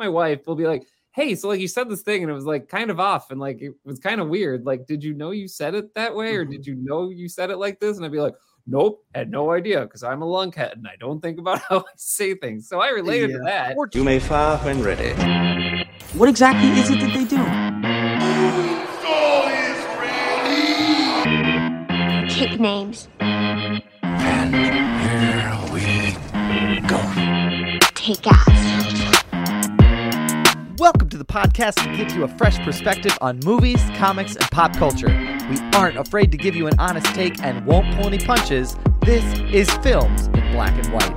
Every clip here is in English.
my wife will be like, "Hey, so like you said this thing and it was like kind of off and like it was kind of weird. Like, did you know you said it that way or Mm-hmm. did you know you said it like this?" And I'd be like, "Nope, had no idea because I'm a lunkhead and I don't think about how I say things." So I related to that. You may fire when ready. What exactly is it that they do? Kick names. And here we go. Take ass. Welcome to the podcast that gives you a fresh perspective on movies, comics, and pop culture. We aren't afraid to give you an honest take and won't pull any punches. This is Films in Black and White.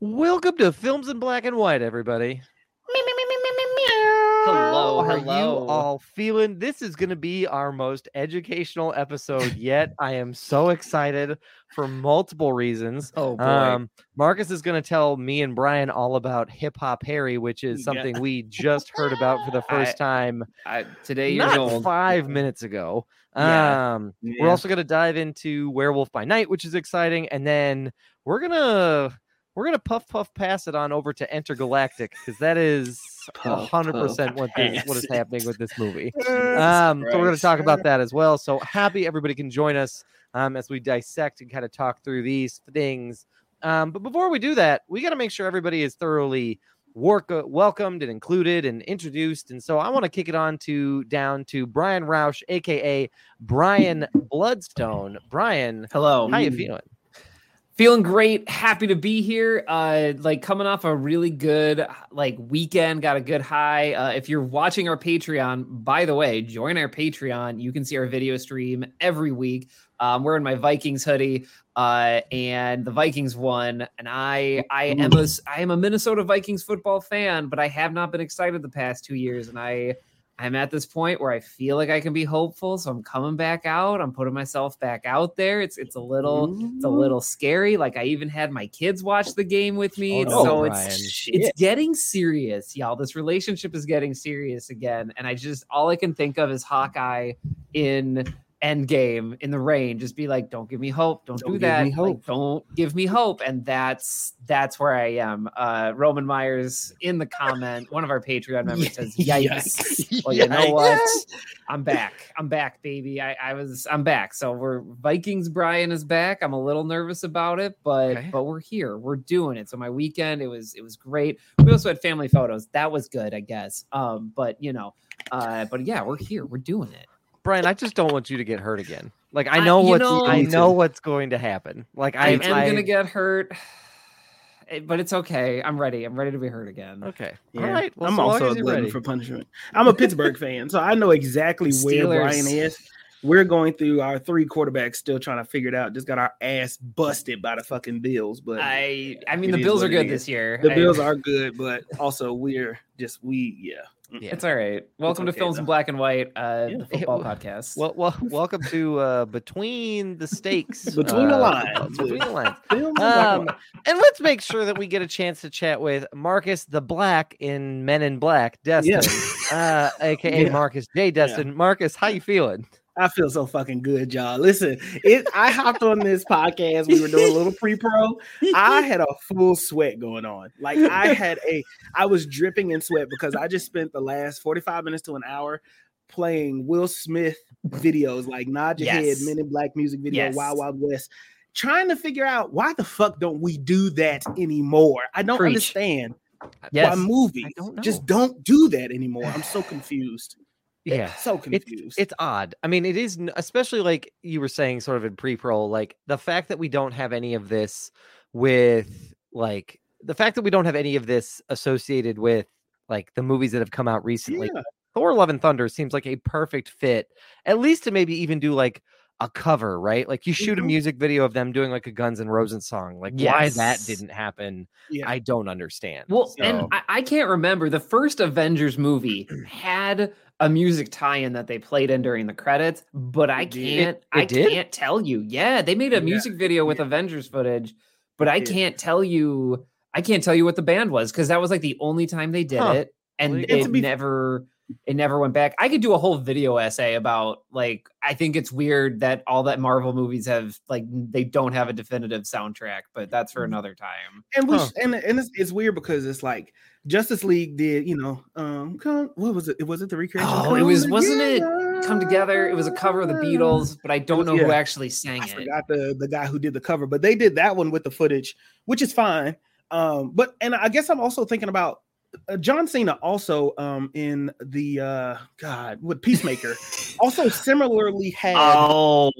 Welcome to Films in Black and White, everybody. Hello, How are you all feeling? This is going to be our most educational episode yet. I am so excited for multiple reasons. Oh boy. Um, Marcus is going to tell me and Brian all about Hip Hop Harry, which is Yeah. something we just heard about for the first time I, today not old. five minutes ago. Yeah. Um, We're also going to dive into Werewolf by Night, which is exciting, and then we're gonna we're gonna puff puff pass it on over to Intergalactic because that is hundred percent what this, what is happening with this movie. Um, so we're going to talk about that as well. So happy everybody can join us um, as we dissect and kind of talk through these things. Um, but before we do that, we got to make sure everybody is thoroughly work uh, welcomed and included and introduced. And so I want to kick it on to down to Brian Roush, aka Brian Bloodstone. Brian, Hello. how you feeling? Feeling great happy to be here. Uh like coming off a really good like weekend got a good high. Uh if you're watching our patreon by the way join our patreon. You can see our video stream every week. Um wearing my vikings hoodie uh and the vikings won and i i am a i am a minnesota vikings football fan but i have not been excited the past two years and i I'm at this point where I feel like I can be hopeful, so I'm coming back out. I'm putting myself back out there. It's it's a little it's a little scary. Like I even had my kids watch the game with me, Oh, so Brian. it's it's getting serious, y'all. This relationship is getting serious again, and I just all I can think of is Hawkeye in Endgame in the rain. Just be like, don't give me hope, don't, Don't do that, Like, don't give me hope, and that's that's where I am. Uh, Roman Myers in the comment, one of our Patreon members says, "Yikes." Well, you know what? I'm back. I'm back, baby. I, I was I'm back. So we're Vikings Brian is back. I'm a little nervous about it, but Okay. but we're here. We're doing it. So my weekend, it was it was great. We also had family photos. That was good, I guess. Um, but you know, uh, but yeah, we're here. We're doing it. Brian, I just don't want you to get hurt again. Like I I- know you what's know- I know what's going to happen. Like I, I, am I- gonna get hurt. Eh, But it's okay. I'm ready. I'm ready to be hurt again. Okay. Yeah. All right. Well, I'm so also a glutton ready. for punishment. I'm a Pittsburgh fan, so I know exactly where Brian is. We're going through our three quarterbacks, still trying to figure it out. Just got our ass busted by the fucking Bills, but I I mean the Bills are good is. this year. the I- Bills are good, but also we're just we yeah. Yeah. It's all right. Welcome to okay, Films in. Black and White, uh, Yeah. the football well- podcast. Well, well, welcome to uh, between the stakes, Between the uh, lines. between the lines. Bills and black and Um, white. and let's make sure that we get a chance to chat with Marcus the Black in Men in Black, Destin, uh, aka Yeah. Marcus J. Destin. Marcus, how you feeling? I feel so fucking good, y'all. Listen, it. I hopped on this podcast. We were doing a little pre-pro. I had a full sweat going on. Like I had a, I was dripping in sweat because I just spent the last forty-five minutes to an hour playing Will Smith videos, like Nod Your Yes. Head, Men in Black music video, Yes. Wild Wild West, trying to figure out why the fuck don't we do that anymore? I don't Preach. understand yes. why movies don't just don't do that anymore. I'm so confused. Yeah. so It's confused. it's odd. I mean, it is especially like you were saying, sort of in pre-pro, like the fact that we don't have any of this with like the fact that we don't have any of this associated with like the movies that have come out recently. yeah. Thor: Love and Thunder seems like a perfect fit, at least to maybe even do like a cover, right? Like you shoot a Mhm. music video of them doing like a Guns and Roses song. Like why that didn't happen, Yeah. I don't understand. Well, So- and I, I can't remember the first Avengers movie had a music tie-in that they played in during the credits, but I can't It- I did? can't tell you. Yeah, they made a Yeah, music video with yeah. Avengers footage, but I did. can't tell you I can't tell you what the band was because that was like the only time they did Huh. it. And it be- never it never went back. I could do a whole video essay about like I think it's weird that all that Marvel movies have like they don't have a definitive soundtrack, but that's for another time. And we Huh. and and it's, it's weird because it's like Justice League did, you know, um, come, what was it? Was it the recreation? Oh, it was- wasn't it Come together. It was a cover of the Beatles, but I don't was- know who actually sang I it. forgot the the guy who did the cover, but they did that one with the footage, which is fine. Um, but and I guess I'm also thinking about uh, John Cena also um in the uh God with Peacemaker also similarly had Oh,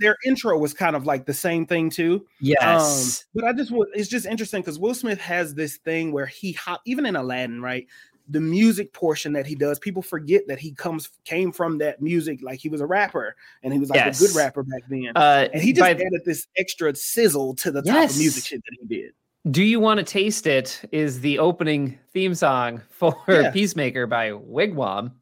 their intro was kind of like the same thing too. yes. Um, but I just it's just interesting because Will Smith has this thing where he hop even in Aladdin, right? The music portion that he does, people forget that he comes came from that music, like he was a rapper and he was like a good rapper back then. uh, and he just by- added this extra sizzle to the type of music shit that he did. Do you want to taste it? Is the opening theme song for Yeah. Peacemaker by Wig Wam.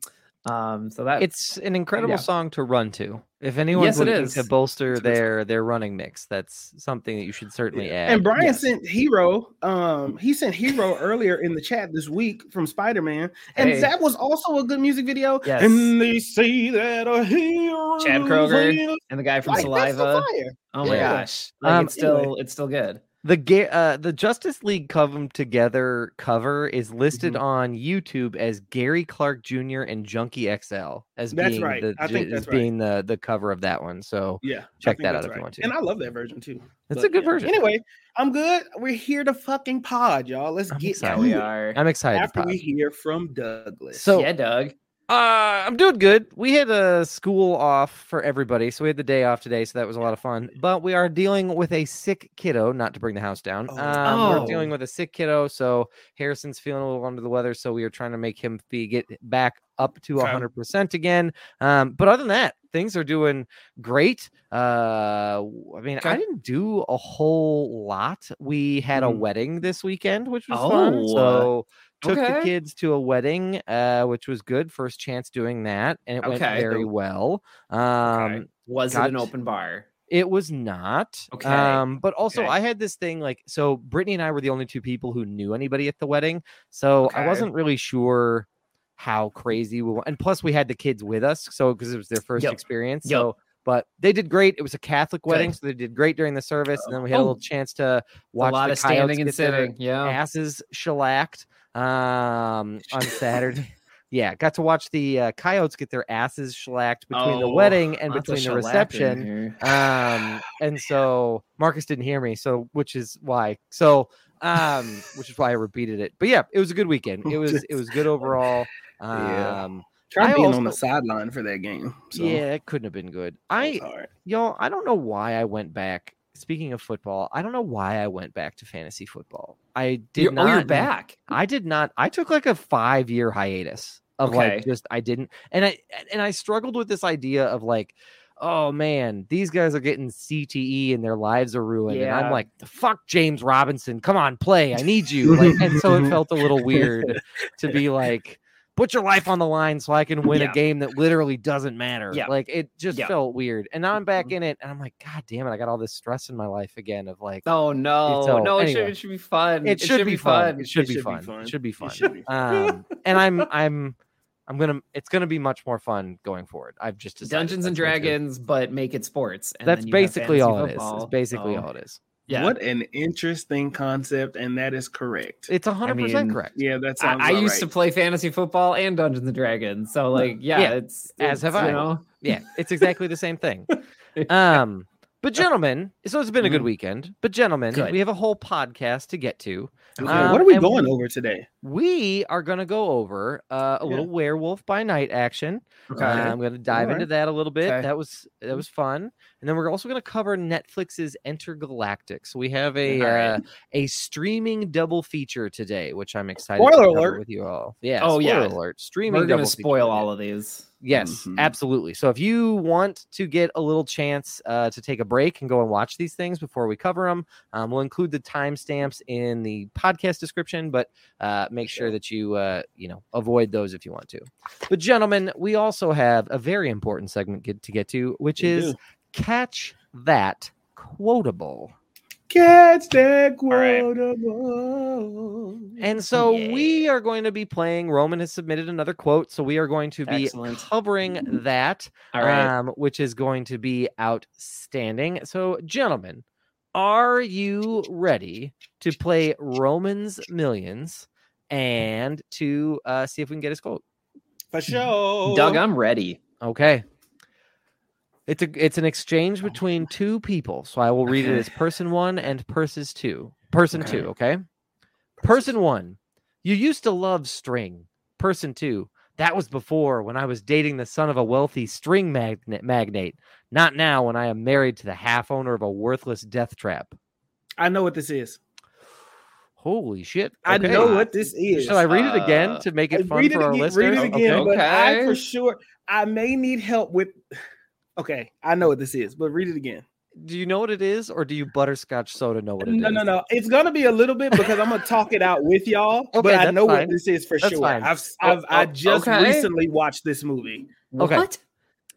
Um, so that It's an incredible Yeah. song to run to. If anyone's Yes, looking to bolster It's a good their their running mix, that's something that you should certainly add. And Brian yes. sent Hero. Um, he sent Hero earlier in the chat this week from Spider Man, and Hey. that was also a good music video. Yes. And they say that a hero. Chad Kroeger and the guy from Like, Saliva. Oh my Yeah. gosh. Like Um, it's still it's still good. The ga- uh, the Justice League Come Together cover is listed Mhm. on YouTube as Gary Clark Jr. and Junkie XL as That's being right. the I think as that's right. being the the cover of that one. So Yeah, Check that that's out if you want to. And I love that version too. It's But a good yeah. version. Anyway, I'm good. We're here to fucking pod, y'all. Let's I'm get excited. to we it are. I'm excited. after Pod. we hear from Douglas. So yeah, Doug. Uh, I'm doing good. We had a school off for everybody, so we had the day off today, so that was a lot of fun. But we are dealing with a sick kiddo, not to bring the house down. Oh. Um, Oh. we're dealing with a sick kiddo, so Harrison's feeling a little under the weather, so we are trying to make him be get back up to Okay. 100% again. Um, but other than that, things are doing great. Uh, I mean, I didn't do a whole lot. We had a Mhm. wedding this weekend, which was fun. Oh, So took the kids to a wedding, uh, which was good. First chance doing that, and it went very well. Um, Was it an open bar? it was not. Okay. Um, but also Okay. I had this thing like so Brittany and I were the only two people who knew anybody at the wedding. So I wasn't really sure how crazy we were. And plus we had the kids with us, so because it was their first Yep. experience. Yep. So but they did great. It was a Catholic wedding, so they did great during the service. And then we had a Oh. little chance to watch a lot the of standing and sitting. Yeah. asses shellacked um, on Saturday. yeah, got to watch the uh, Coyotes get their asses shellacked between the Oh, wedding and between the reception. Um, and so Marcus didn't hear me, so which is why. So um, which is why I repeated it. But yeah, it was a good weekend. It was it was good overall. Yeah. Try I being on the sideline for that game. So yeah, it couldn't have been good. I y'all, I don't know why I went back. Speaking of football, I don't know why I went back to fantasy football. I did oh, You're, not. oh, you're back. I did not. I took like a five year hiatus of Okay. like just I didn't, and I and I struggled with this idea of like, oh man, these guys are getting CTE and their lives are ruined, and I'm Yeah. like, fuck James Robinson, come on, play, I need you, like, and so it felt a little weird to be like. Put your life on the line so I can win Yeah. a game that literally doesn't matter. Yeah. Like it just Yeah. felt weird. And now I'm back in it and I'm like, God damn it, I got all this stress in my life again of like Oh no, So, no! It, should, anyway. it should be fun. it should, be, fun. It should, be, fun. fun. It should be fun. It should be Um, and I'm I'm I'm gonna it's gonna be much more fun going forward. I've just Dungeons and that's what it is. Dragons, but make it sports. And That's basically all it is. It's basically Oh, all it is. Yeah. What an interesting concept, and that is correct. It's hundred percent mean, correct. yeah, that's. I. I about used to play fantasy football and Dungeons and Dragons. So like, yeah, Yeah, it's as have I. You know, Yeah, it's exactly the same thing. Um, but gentlemen, so it's been a good Mhm. weekend. But gentlemen, Good. we have a whole podcast to get to. Okay, Um, what are we going we- over today? We are going to go over uh, a Yeah. little werewolf by night action. okay. Uh, I'm going to dive Alright. into that a little bit. Okay. That was that was fun, and then we're also going to cover Netflix's Intergalactic. So we have a right. uh, a streaming double feature today, which I'm excited Spoiler to alert. with you all. Yeah. Oh, spoiler yeah. alert! Streaming. We're double feature spoil all of these. Yes, Mhm. absolutely. So if you want to get a little chance uh, to take a break and go and watch these things before we cover them, um, we'll include the timestamps in the podcast description. But uh, make sure that you uh, you know avoid those if you want to. But gentlemen, we also have a very important segment get, to get to, which We is do. Catch that quotable. Catch that right. quotable. And so Yeah. we are going to be playing. Roman has submitted another quote, so we are going to be Excellent. covering that, All right. um, which is going to be outstanding. So, gentlemen, are you ready to play Roman's Millions and to uh, see if we can get his quote? For sure. Doug, I'm ready. Okay. It's a it's an exchange between two people. So I will read it as person one and persons two. Person Okay. two, okay? Person one, you used to love string. Person two, that was before when I was dating the son of a wealthy string magnet magnate. Not now when I am married to the half owner of a worthless death trap. I know what this is. Holy shit. I know what this is. Shall I read it again Uh, to make Uh, it fun read for it our again, listeners? read it again, but I for sure I may need help with. Okay, I know what this is, but read it again. Do you know what it is, or do you butterscotch soda know what it is? No, no, no. It's gonna be a little bit because I'm gonna talk it out with y'all. Okay, but I know fine. what this is for That's sure. fine. I've Oh, I've I oh, just okay. recently watched this movie. Okay. What?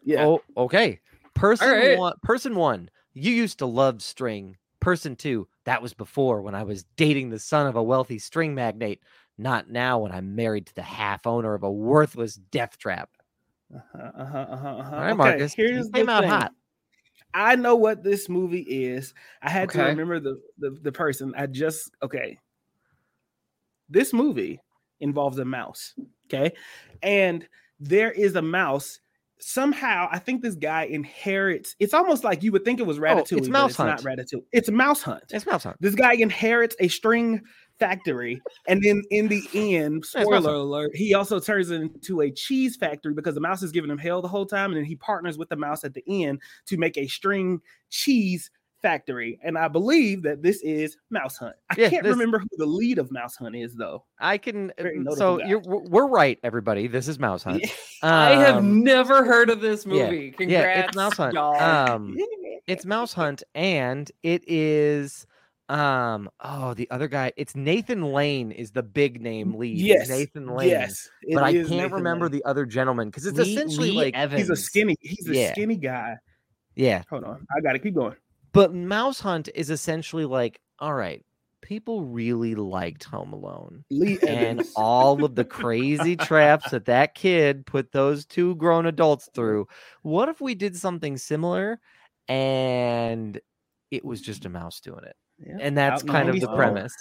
Yeah. Oh, okay. Person right. one, person one, you used to love string. Person two, that was before when I was dating the son of a wealthy string magnate. Not now when I'm married to the half owner of a worthless death trap. Uh-huh, uh-huh, uh-huh, uh-huh. All right, Okay, Marcus. you Here's came the out thing. hot. I know what this movie is. I had to remember the, the the person. I just okay. This movie involves a mouse. Okay. And there is a mouse. Somehow, I think this guy inherits. It's almost like you would think it was Ratatouille. it's but Mouse it's Hunt. not Ratatouille. It's Mouse Hunt. It's mouse hunt. This guy inherits a string factory, and then in the end, spoiler alert, he also turns it into a cheese factory because the mouse is giving him hell the whole time, and then he partners with the mouse at the end to make a string cheese factory. And I believe that this is Mouse Hunt. I Yeah, can't this- remember who the lead of Mouse Hunt is though. I can. Uh, So you're, we're right, everybody. This is mouse hunt. I have Um, never heard of this yeah, movie. Congrats, yeah, it's mouse hunt. Um, it's mouse hunt, and it is. Um. Oh, the other guy. It's Nathan Lane. Is the big name lead? Yes, Nathan Lane. Yes, but I can't Nathan remember Lane. the other gentleman because it's Lee- essentially Lee like Evans. He's a skinny. He's a Yeah. skinny guy. yeah. Hold on, I got to keep going. But Mouse Hunt is essentially like, all right, people really liked Home Alone. Lee And Evans. all of the crazy traps that that kid put those two grown adults through. What if we did something similar and it was just a mouse doing it? Yeah, And that's out kind of the Alone. premise.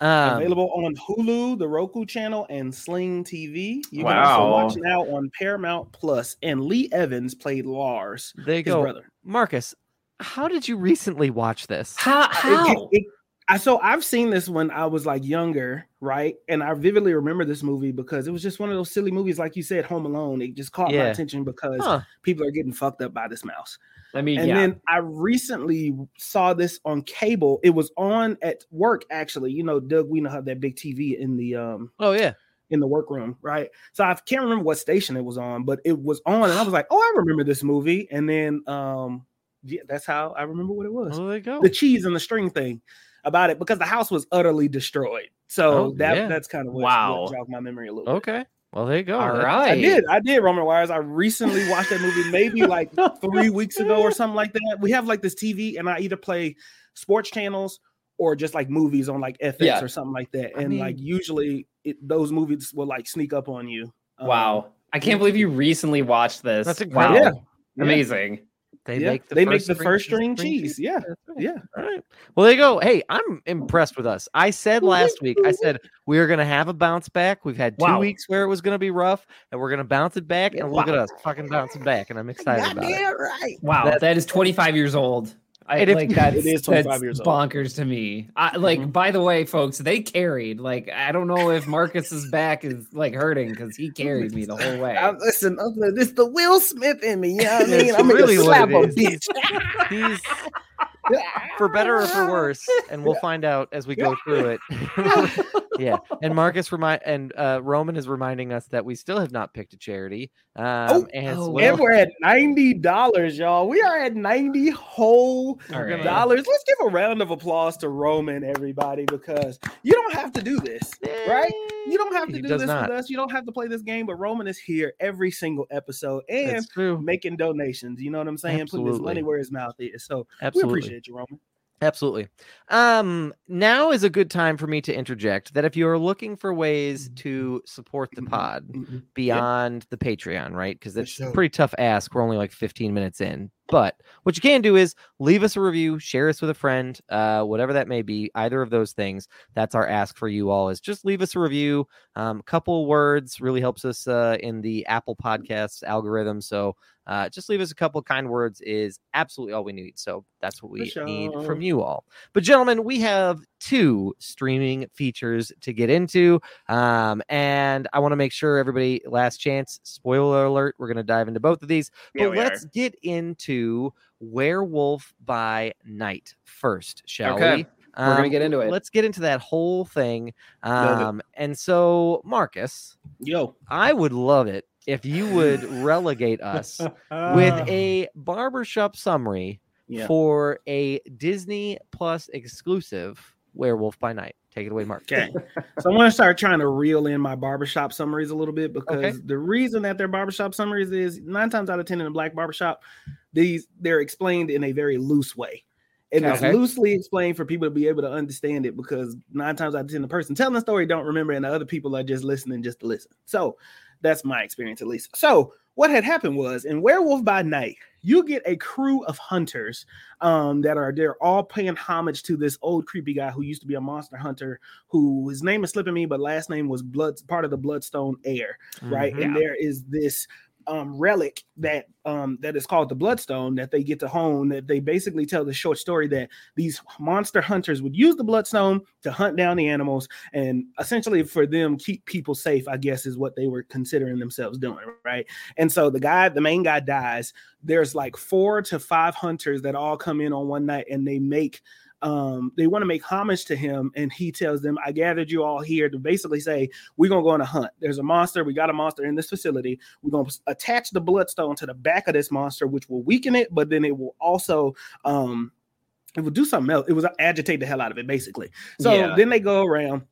Um, Available on Hulu, the Roku channel, and Sling TV. You can Wow. also watch now on Paramount Plus. And Lee Evans played Lars, there you his go. brother. Marcus, how did you recently watch this? How? It- How? it- it- I so I've seen this when I was like younger, right? And I vividly remember this movie because it was just one of those silly movies, like you said, Home Alone. It just caught my attention because Huh. people are getting fucked up by this mouse. I mean, And yeah. then I recently saw this on cable. It was on at work, actually. You know, Doug, we know have that big TV in the um Oh, yeah. in the workroom, right? So I can't remember what station it was on, but it was on, and I was like, "Oh, I remember this movie." And then, um, yeah, that's how I remember what it was: Well, there you go. the cheese and the string thing about it, because the house was utterly destroyed. So Oh, that yeah. that's kind of what, Wow. what jogged my memory a little. bit. Okay. Well, there you go. All right. I did, I did. Roman Myers. I recently watched that movie, maybe like three weeks ago or something like that. We have like this TV, and I either play sports channels or just like movies on like FX Yeah. or something like that. I And like usually, it, those movies will like sneak up on you. Um, Wow. I can't believe you recently watched this. That's Wow. incredible. Yeah. Amazing. They Yeah, make the they first make the string first cheese- string cheese. Yeah, right. yeah. All right. Well, there you go. Hey, I'm impressed with us. I said last week, I said we are going to have a bounce back. We've had two Wow. weeks where it was going to be rough, and we're going to bounce it back. And look at us, fucking bouncing back, and I'm excited about it. Goddamn right. Wow. That's- that is 25 years old. I And if- like that's, It is 25 that's years old. bonkers to me. I mm-hmm. like by the way, folks, they carried. Like, I don't know if Marcus's back is like hurting because he carried me the whole way. I, uh, listen, I'm the- this the Will Smith in me. You know what I mean? I'm really gonna slap it a bitch. He's for better or for worse, and we'll find out as we go through it. yeah, and Marcus remind and uh, Roman is reminding us that we still have not picked a charity. Um, Oh, and oh, well, And we're at ninety dollars, y'all. We are at ninety whole right. dollars. Let's give a round of applause to Roman, everybody, because you don't have to do this, right? You don't have to He do this not. with us. You don't have to play this game, but Roman is here every single episode and making donations. You know what I'm saying? Absolutely. Putting his money where his mouth is. So Absolutely. we Absolutely. Appreciate you, Roman. Absolutely. Um, now is a good time for me to interject that if you are looking for ways to support the pod Mhm. beyond the Patreon, right? Because it's sure. pretty tough ask. We're only like 15 minutes in. But what you can do is leave us a review, share us with a friend, uh, whatever that may be. Either of those things. That's our ask for you all. Is just leave us a review. Um, a couple words really helps us uh, in the Apple Podcasts algorithm. So uh, just leave us a couple kind words is absolutely all we need. So that's what we need from you all. But gentlemen, we have two streaming features to get into, um, and I want to make sure everybody last chance. Spoiler alert: we're going to dive into both of these, but we let's get into Werewolf by Night first, shall Okay. we? We're gonna Um, get into it. Let's get into that whole thing. Um, and so, Marcus, Yo, I would love it if you would relegate us with a barbershop summary yeah. for a Disney Plus exclusive Werewolf by Night. Take it away, Mark. Okay. So I'm going to start trying to reel in my barbershop summaries a little bit because Okay. the reason that they're barbershop summaries is nine times out of ten in a black barbershop, these they're explained in a very loose way. And it's loosely explained for people to be able to understand it because nine times out of ten, the person telling the story don't remember, and the other people are just listening just to listen. So that's my experience at least. So what had happened was in Werewolf by Night, you get a crew of hunters um, that are they're all paying homage to this old creepy guy who used to be a monster hunter who his name is slipping me, but last name was Blood, part of the Bloodstone Heir, right? Mhm. And there is this um, relic that um, that is called the Bloodstone that they get to hone. That they basically tell the short story that these monster hunters would use the Bloodstone to hunt down the animals and essentially for them keep people safe. I guess is what they were considering themselves doing, right? And so the guy, the main guy, dies. There's like four to five hunters that all come in on one night and they make um they want to make homage to him and he tells them i gathered you all here to basically say we're gonna go on a hunt. There's a monster we got a monster in this facility. We're gonna attach the bloodstone to the back of this monster which will weaken it but then it will also um it will do something else it will agitate the hell out of it basically. So Yeah. then they go around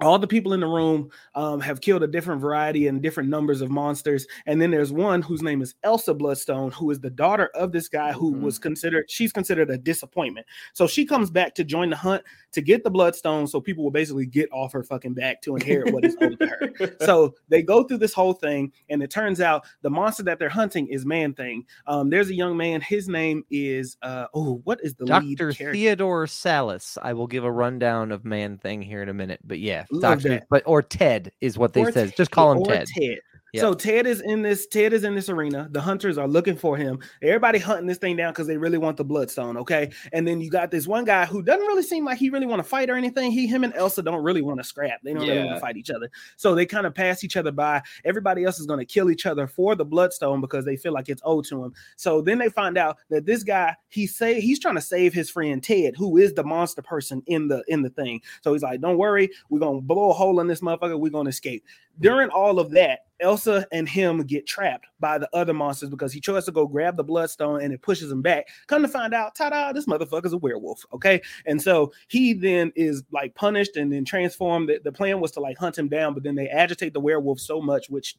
all the people in the room um, have killed a different variety and different numbers of monsters. And then there's one whose name is Elsa Bloodstone, who is the daughter of this guy who Mhm. was considered, she's considered a disappointment. So she comes back to join the hunt to get the Bloodstone so people will basically get off her fucking back to inherit what is owed to her. So they go through this whole thing, and it turns out the monster that they're hunting is Man Thing. Um, there's a young man, his name is, uh, oh, what is the lead Dr. Theodore Sallis. I will give a rundown of Man Thing here in a minute, but yeah, Love Doctor, that. but or Ted is what they Or. Ted- Just call him Ted. Ted. Yep. So Ted is in this. Ted is in this arena. The hunters are looking for him. Everybody hunting this thing down because they really want the bloodstone. Okay, and then you got this one guy who doesn't really seem like he really want to fight or anything. He, him, and Elsa don't really want to scrap. They don't really want to fight each other. So they kind of pass each other by. Everybody else is going to kill each other for the bloodstone because they feel like it's owed to him. So then they find out that this guy he say he's trying to save his friend Ted, who is the monster person in the in the thing. So he's like, "Don't worry, we're gonna blow a hole in this motherfucker. We're gonna escape." During all of that, Elsa and him get trapped by the other monsters because he tries to go grab the bloodstone and it pushes him back. Come to find out, ta-da, this motherfucker's a werewolf. Okay. And so he then is like punished and then transformed. The, the plan was to like hunt him down, but then they agitate the werewolf so much, which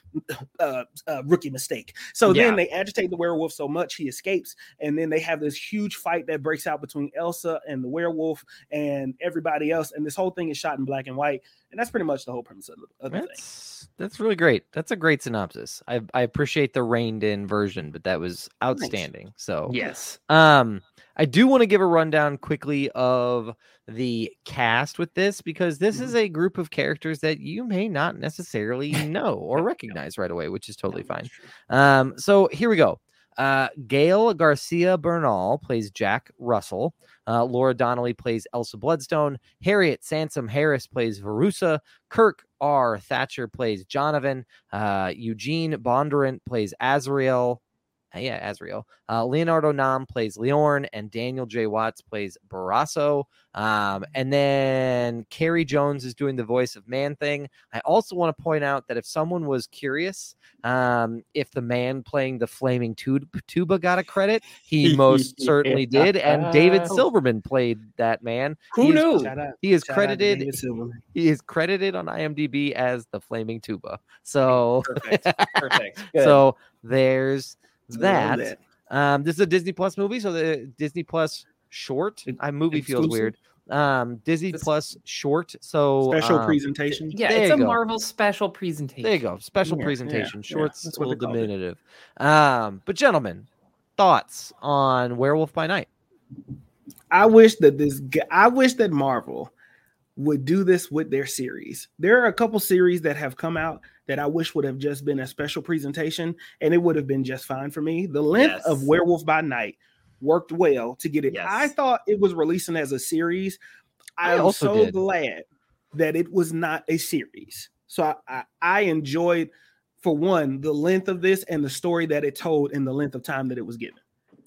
uh, uh rookie mistake. So Yeah. then they agitate the werewolf so much he escapes, and then they have this huge fight that breaks out between Elsa and the werewolf and everybody else. And this whole thing is shot in black and white, and that's pretty much the whole premise of the, of the thing. That's that's really great. That's a great synopsis. I I appreciate the reined in version, but that was outstanding. So Yes. Um, I do want to give a rundown quickly of the cast with this because this is a group of characters that you may not necessarily know or recognize right away, which is totally fine. Um, so here we go. Uh, Gael Garcia Bernal plays Jack Russell. Uh, Laura Donnelly plays Elsa Bloodstone. Harriet Sansom Harris plays Verussa. Kirk R. Thatcher plays Jonavan. Uh, Eugene Bondurant plays Azrael. Yeah, Azrael. Uh, Leonardo Nam plays Liorn, and Daniel J. Watts plays Barasso. Um, and then Carey Jones is doing the voice of Man Thing. I also want to point out that if someone was curious um, if the man playing the flaming tuba got a credit, he most certainly did. And David Silverman played that man. Who He knew? Out, He is shout credited. He is credited on IMDb as the flaming tuba. So, Perfect. Perfect. Good. so there's that. that. Um, this is a Disney Plus movie, so the Disney Plus short. I movie feels exclusive? weird. Um, Disney This- Plus short. So Special um, presentation. Yeah, There it's a go. Marvel special presentation. There you go. Special Yeah, yeah, presentation. yeah, Shorts that's a little they called it. diminutive. Um, but gentlemen, thoughts on Werewolf by Night? I wish that this. I wish that Marvel would do this with their series. There are a couple series that have come out that I wish would have just been a special presentation, and it would have been just fine for me. The length of Werewolf by Night worked well to get it. Yes. I thought it was releasing as a series. I I am so did. glad that it was not a series. So I, I, I enjoyed, for one, the length of this and the story that it told and the length of time that it was given.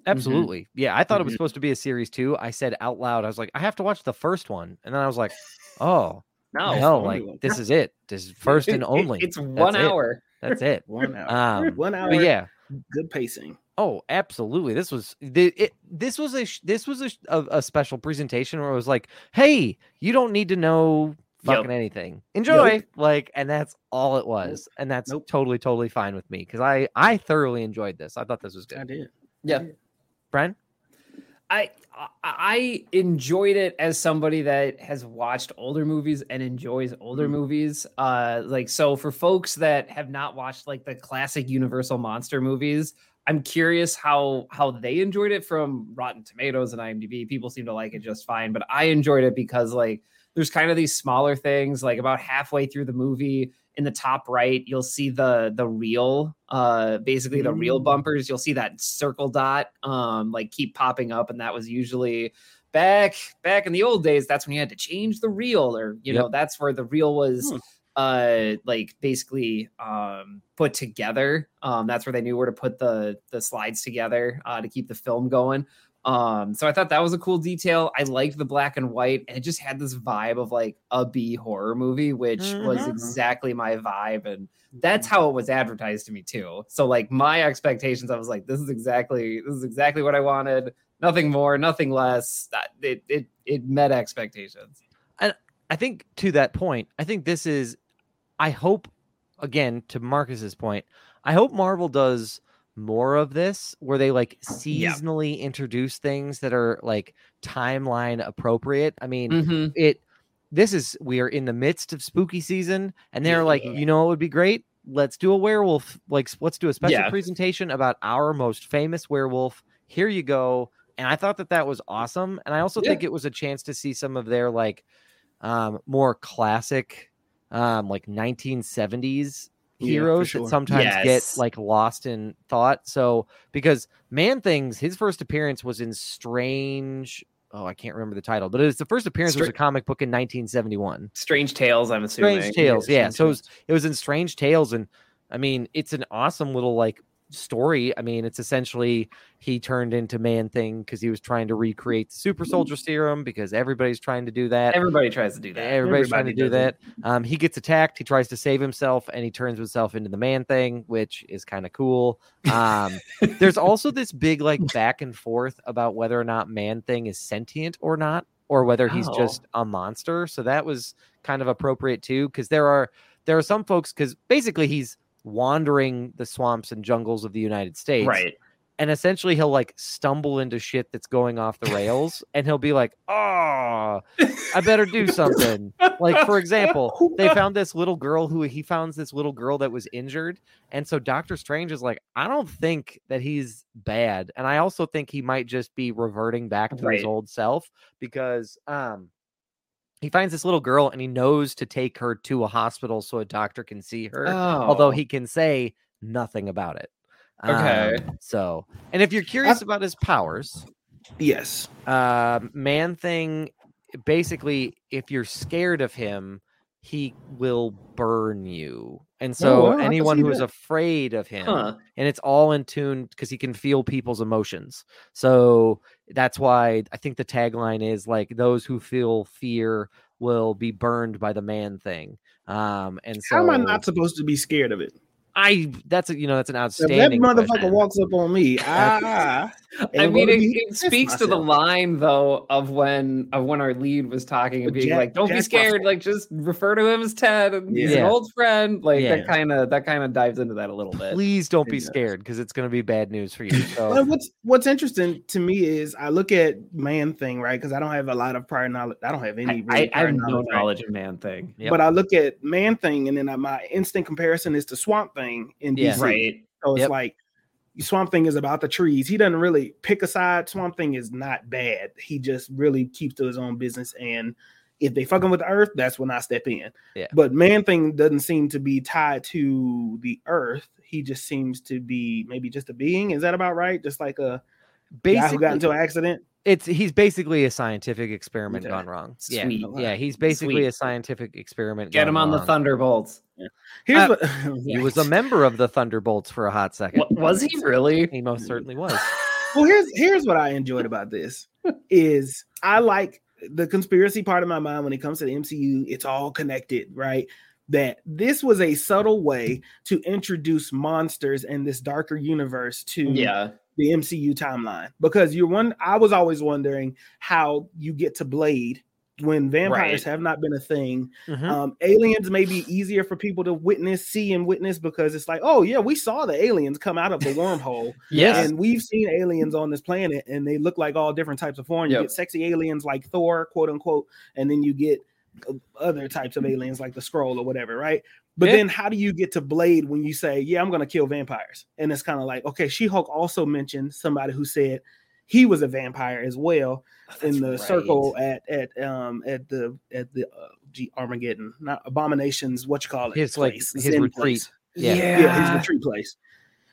Absolutely. Yeah, I thought it was Mhm. supposed to be a series too. I said out loud, I was like, I have to watch the first one, and then I was like, oh No, no, like one. this is it. This is first and It- it- only. it's That's one it. hour. That's it. One hour. Um, one hour. yeah, Good pacing. Oh, absolutely. This was the it, this was a this was a, a a special presentation where it was like, "Hey, you don't need to know fucking Yep. anything. Enjoy." Like and that's all it was. And that's Nope. totally totally fine with me cuz I I thoroughly enjoyed this. I thought this was good. I good. did. Yeah. Brian? I I- enjoyed it as somebody that has watched older movies and enjoys older Mhm. movies. Uh, like so for folks that have not watched like the classic Universal monster movies, I'm curious how how they enjoyed it from Rotten Tomatoes and IMDb. People seem to like it just fine, but I enjoyed it because like there's kind of these smaller things. Like about halfway through the movie, in the top right, you'll see the the real, uh, basically the real Mm. bumpers. You'll see that circle dot, um, like keep popping up, and that was usually back back in the old days. That's when you had to change the reel, or you know, that's where the reel was. Hmm. Uh, like basically, um, put together. Um, that's where they knew where to put the the slides together, uh, to keep the film going. Um, so I thought that was a cool detail. I liked the black and white, and it just had this vibe of like a B horror movie, which was Mhm. exactly my vibe, and that's how it was advertised to me too. So like my expectations, I was like, this is exactly this is exactly what I wanted. Nothing more, nothing less. That it it it met expectations. And I think to that point, I think this is I hope again to Marcus's point, I hope Marvel does more of this where they like Yeah. seasonally introduce things that are like timeline appropriate. I mean, Mhm. it this is we are in the midst of spooky season and they're like you know it would be great let's do a werewolf like let's do a special Yeah. presentation about our most famous werewolf here you go and i thought that that was awesome and i also Yeah. think it was a chance to see some of their like um more classic um like 1970s Yeah, heroes sure. that sometimes Yes. get like lost in thought so because man things his first appearance was in strange oh i can't remember the title but it was the first appearance was a comic book in 1971 Strange Tales, I'm assuming. strange tales yeah, Strange so it was, it was in strange tales and i mean it's an awesome little like story i mean it's essentially he turned into man thing because he was trying to recreate the super soldier serum because everybody's trying to do that Everybody tries to do that. Everybody's trying to do that. Um, he gets attacked. He tries to save himself, and he turns himself into the man thing, which is kind of cool. Um, there's also this big like back and forth about whether or not man thing is sentient or not, or whether he's Oh. just a monster. So that was kind of appropriate too, because there are there are some folks because basically he's wandering the swamps and jungles of the United States, Right. and essentially he'll like stumble into shit that's going off the rails and he'll be like oh i better do something like for example they found this little girl who he found this little girl that was injured and so doctor strange is like i don't think that he's bad and i also think he might just be reverting back to his old self because um he finds this little girl and he knows to take her to a hospital so a doctor can see her although Oh. he can say nothing about it. Okay. Um, so, and if you're curious about his powers, Yes. uh, Man Thing, basically, if you're scared of him, he will burn you. And so, Oh, wow, anyone who is afraid of him, Huh. and it's all in tune because he can feel people's emotions. So that's why I think the tagline is like those who feel fear will be burned by the man thing. Um, and so How am I not supposed to be scared of it? I that's a, you know that's an If that motherfucker question. walks up on me, ah, I mean, it, be it piss speaks to the line though of when of when our lead was talking and being Jack- like, "Don't be scared, my- like just refer to him as Ted. And He's an old friend." Like Yeah. that kind of that kind of dives into that a little bit. Please don't be scared because it's going to be bad news for you. Well, what's what's interesting to me is I look at man thing right because I don't have a lot of prior knowledge. I don't have any. I, really I, I prior have no knowledge, right? of man thing. Yep. But I look at man thing, and then I- my instant comparison is to Swamp Thing in Yeah. DC. Right. So it's Yep. like Swamp Thing is about the trees. He doesn't really pick a side. Swamp Thing is not bad. He just really keeps to his own business. And if they fucking with the earth, that's when I step in. Yeah. But Man Thing doesn't seem to be tied to the earth. He just seems to be maybe just a being. Is that about right? Just like a guy who basically, got into an accident. it's he's basically a scientific experiment Okay. gone wrong. Yeah, Sweet. yeah, he's basically Sweet. a scientific experiment. Get gone him on the. Thunderbolts. Here's Uh, what He was a member of the Thunderbolts for a hot second. Wa- Was he really? He most certainly was. well here's here's what i enjoyed about this is i like the conspiracy part of my mind when it comes to the mcu it's all connected right that this was a subtle way to introduce monsters in this darker universe to Yeah. the mcu timeline because you're one i was always wondering how you get to blade when vampires Right. have not been a thing Mhm. um, aliens may be easier for people to witness, see, and witness because it's like, oh yeah, we saw the aliens come out of the wormhole, Yes. and we've seen aliens on this planet, and they look like all different types of form. You get sexy aliens like Thor, quote unquote, and then you get uh, other types of aliens like the Skrull or whatever, right? But Yeah. then how do you get to Blade when you say, yeah, I'm gonna kill vampires? And it's kind of like, okay, She Hulk also mentioned somebody who said he was a vampire as well in the circle at at um at the at the uh, G Armageddon, not Abominations. What you call it? His, like, place, his retreat. place. Yeah. yeah, his retreat place.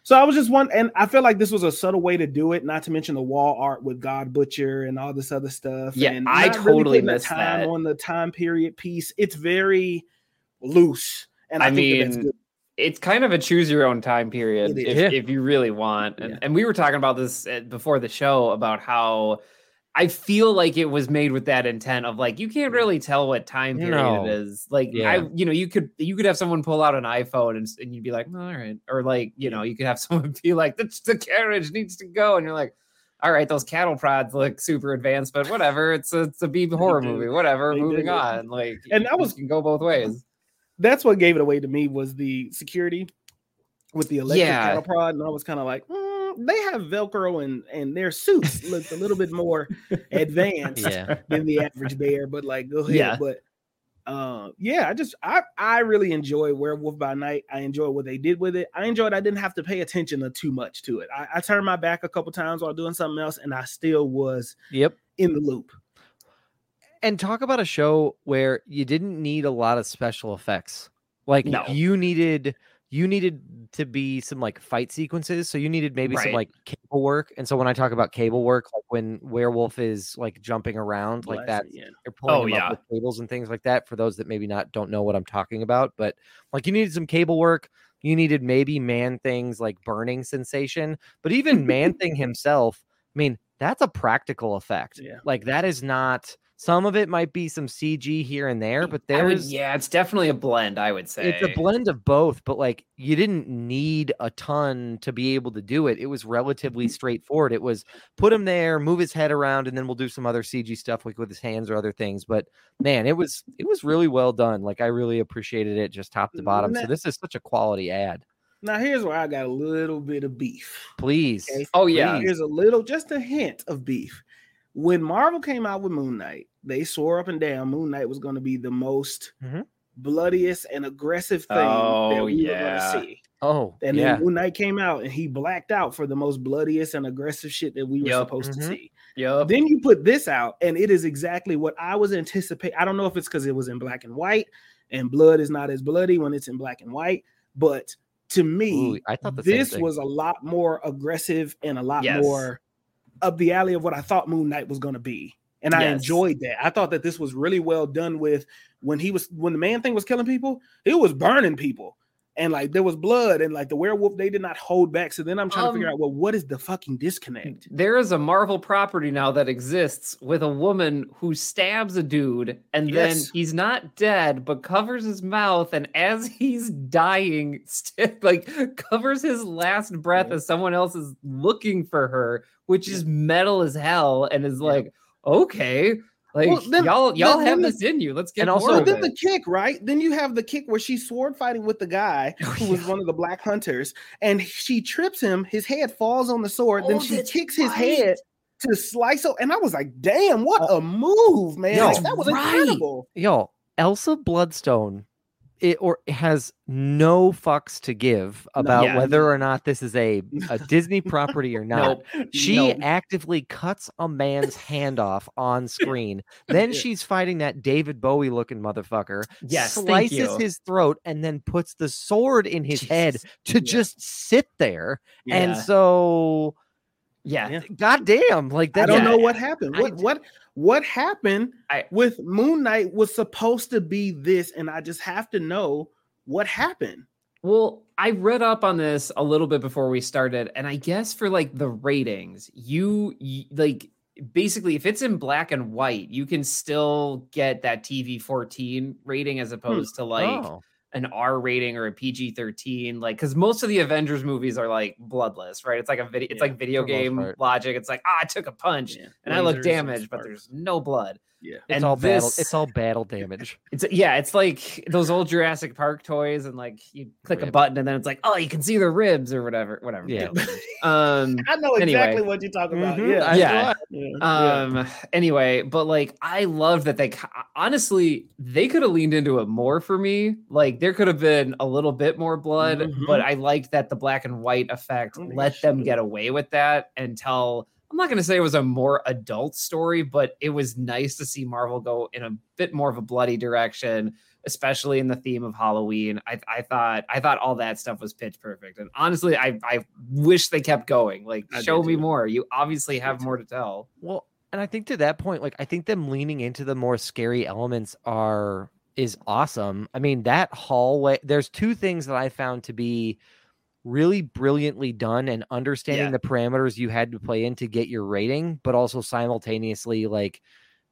So I was just one, and I feel like this was a subtle way to do it. Not to mention the wall art with God Butcher and all this other stuff. Yeah, and I not really totally missed time that. on the time period piece. It's very loose, and I, I think that that's mean, good. It's kind of a choose your own time period if, is. if you really want. And, Yeah. and we were talking about this uh, before the show about how I feel like it was made with that intent of like you can't really tell what time period No. it is. Like Yeah. I, you know, you could you could have someone pull out an iPhone and, and you'd be like, all right, or like you know, you could have someone be like, the, the carriage needs to go, and you're like. All right, those cattle prods look super advanced, but whatever. It's a it's a B horror movie. Whatever. They moving on. Like, And that was- can go both ways. That's what gave it away to me was the security with the electric Yeah. cattle prod, and I was kind of like, mm, they have Velcro and and their suits looked a little bit more advanced. Yeah. than the average bear, but like go ahead. Yeah. But uh yeah, I just I I really enjoy Werewolf by Night. I enjoy what they did with it. I enjoyed I didn't have to pay attention to too much to it. I, I turned my back a couple times while doing something else and I still was Yep. in the loop. And talk about a show where you didn't need a lot of special effects like No. you needed you needed to be some like fight sequences so you needed maybe some like cable work and so when i talk about cable work like when werewolf is like jumping around like that Blast it, yeah. you're pulling Oh, yeah. up with cables and things like that for those that maybe not don't know what i'm talking about but like you needed some cable work you needed maybe man things like burning sensation but even man thing himself i mean that's a practical effect Yeah. like that is not some of it might be some cg here and there but I would- there's yeah, it's definitely a blend. I would say it's a blend of both but like you didn't need a ton to be able to do it it was relatively mm-hmm. straightforward it was put him there move his head around and then we'll do some other cg stuff like with his hands or other things but man it was it was really well done like i really appreciated it just top to bottom so this is such a quality ad Now here's where I got a little bit of beef. please Okay. Oh yeah, Please. Here's a little, just a hint of beef. When Marvel came out with Moon Knight, they swore up and down Moon Knight was going to be the most Mhm. bloodiest and aggressive thing that Oh, we were going to see. oh And yeah then Moon Knight came out and he blacked out for the most bloodiest and aggressive shit that we were Yup. supposed Mhm. to see. Yep. Then you put this out, and it is exactly what I was anticipating. I don't know if it's because it was in black and white, and blood is not as bloody when it's in black and white, but to me, Ooh, I thought this was a lot more aggressive and a lot Yes. more up the alley of what I thought Moon Knight was going to be. And I enjoyed that. I thought that this was really well done with when he was when the man thing was killing people, it was burning people. and like there was blood and like the werewolf they did not hold back. So then I'm trying to figure Um, out well, what is the fucking disconnect? There is a Marvel property now that exists with a woman who stabs a dude and then he's not dead but covers his mouth and as he's dying st- like covers his last breath Yeah. as someone else is looking for her which Yeah. is metal as hell and is Yeah. like okay like Well, then- y'all y'all then- have then the- this in you let's get and also- then it. the kick, right? Then you have the kick where she's sword fighting with the guy Oh, who was one of the black hunters, and she trips him. His head falls on the sword. Oh, then she that's kicks his head to slice it. And I was like, "Damn, what oh. a move, man! Yo, Like, that was right. incredible." Yo, Elsa Bloodstone it or has no fucks to give about Yeah. whether or not this is a, a Disney property or not. Nope. She Nope. actively cuts a man's hand off on screen. Then Yeah. she's fighting that David Bowie looking motherfucker, yes slices his throat, and then puts the sword in his head to Yeah. just sit there. And so, yeah Yeah. goddamn, like I that. don't Yeah. know what happened. What d- what what happened I- with Moon Knight was supposed to be this, and I just have to know what happened. Well, I read up on this a little bit before we started, and I guess for like the ratings, you, y like basically if it's in black and white, you can still get that TV 14 rating as hmm. opposed to like Oh. An R rating or a PG 13. Like, because most of the Avengers movies are like bloodless, right? It's like a video, it's Yeah, like video for the most game logic. It's like, ah, I took a punch Yeah. and I look damaged, but there's no blood. Yeah. It's and all battle. It's all battle damage. It's yeah, it's like those old Jurassic Park toys, and like you click a button, and then it's like, oh, you can see the ribs or whatever, whatever. Yeah. Um. I know Anyway. exactly what you're talking about. Mhm, Yeah. I Yeah. thought- yeah. yeah. Um. Anyway, but like, I love that they honestly they could have leaned into it more for me. Like, there could have been a little bit more blood, Mhm. but I liked that the black and white effect I think let it them get away with that and tell. I'm not going to say it was a more adult story, but it was nice to see Marvel go in a bit more of a bloody direction, especially in the theme of Halloween. I, I thought I thought all that stuff was pitch perfect, and honestly, I I wish they kept going. Like, I show me too. more. You obviously have more to tell. Well, and I think to that point, like I think them leaning into the more scary elements are is awesome. I mean, that hallway. There's two things that I found to be really brilliantly done and understanding Yeah. the parameters you had to play in to get your rating, but also simultaneously like,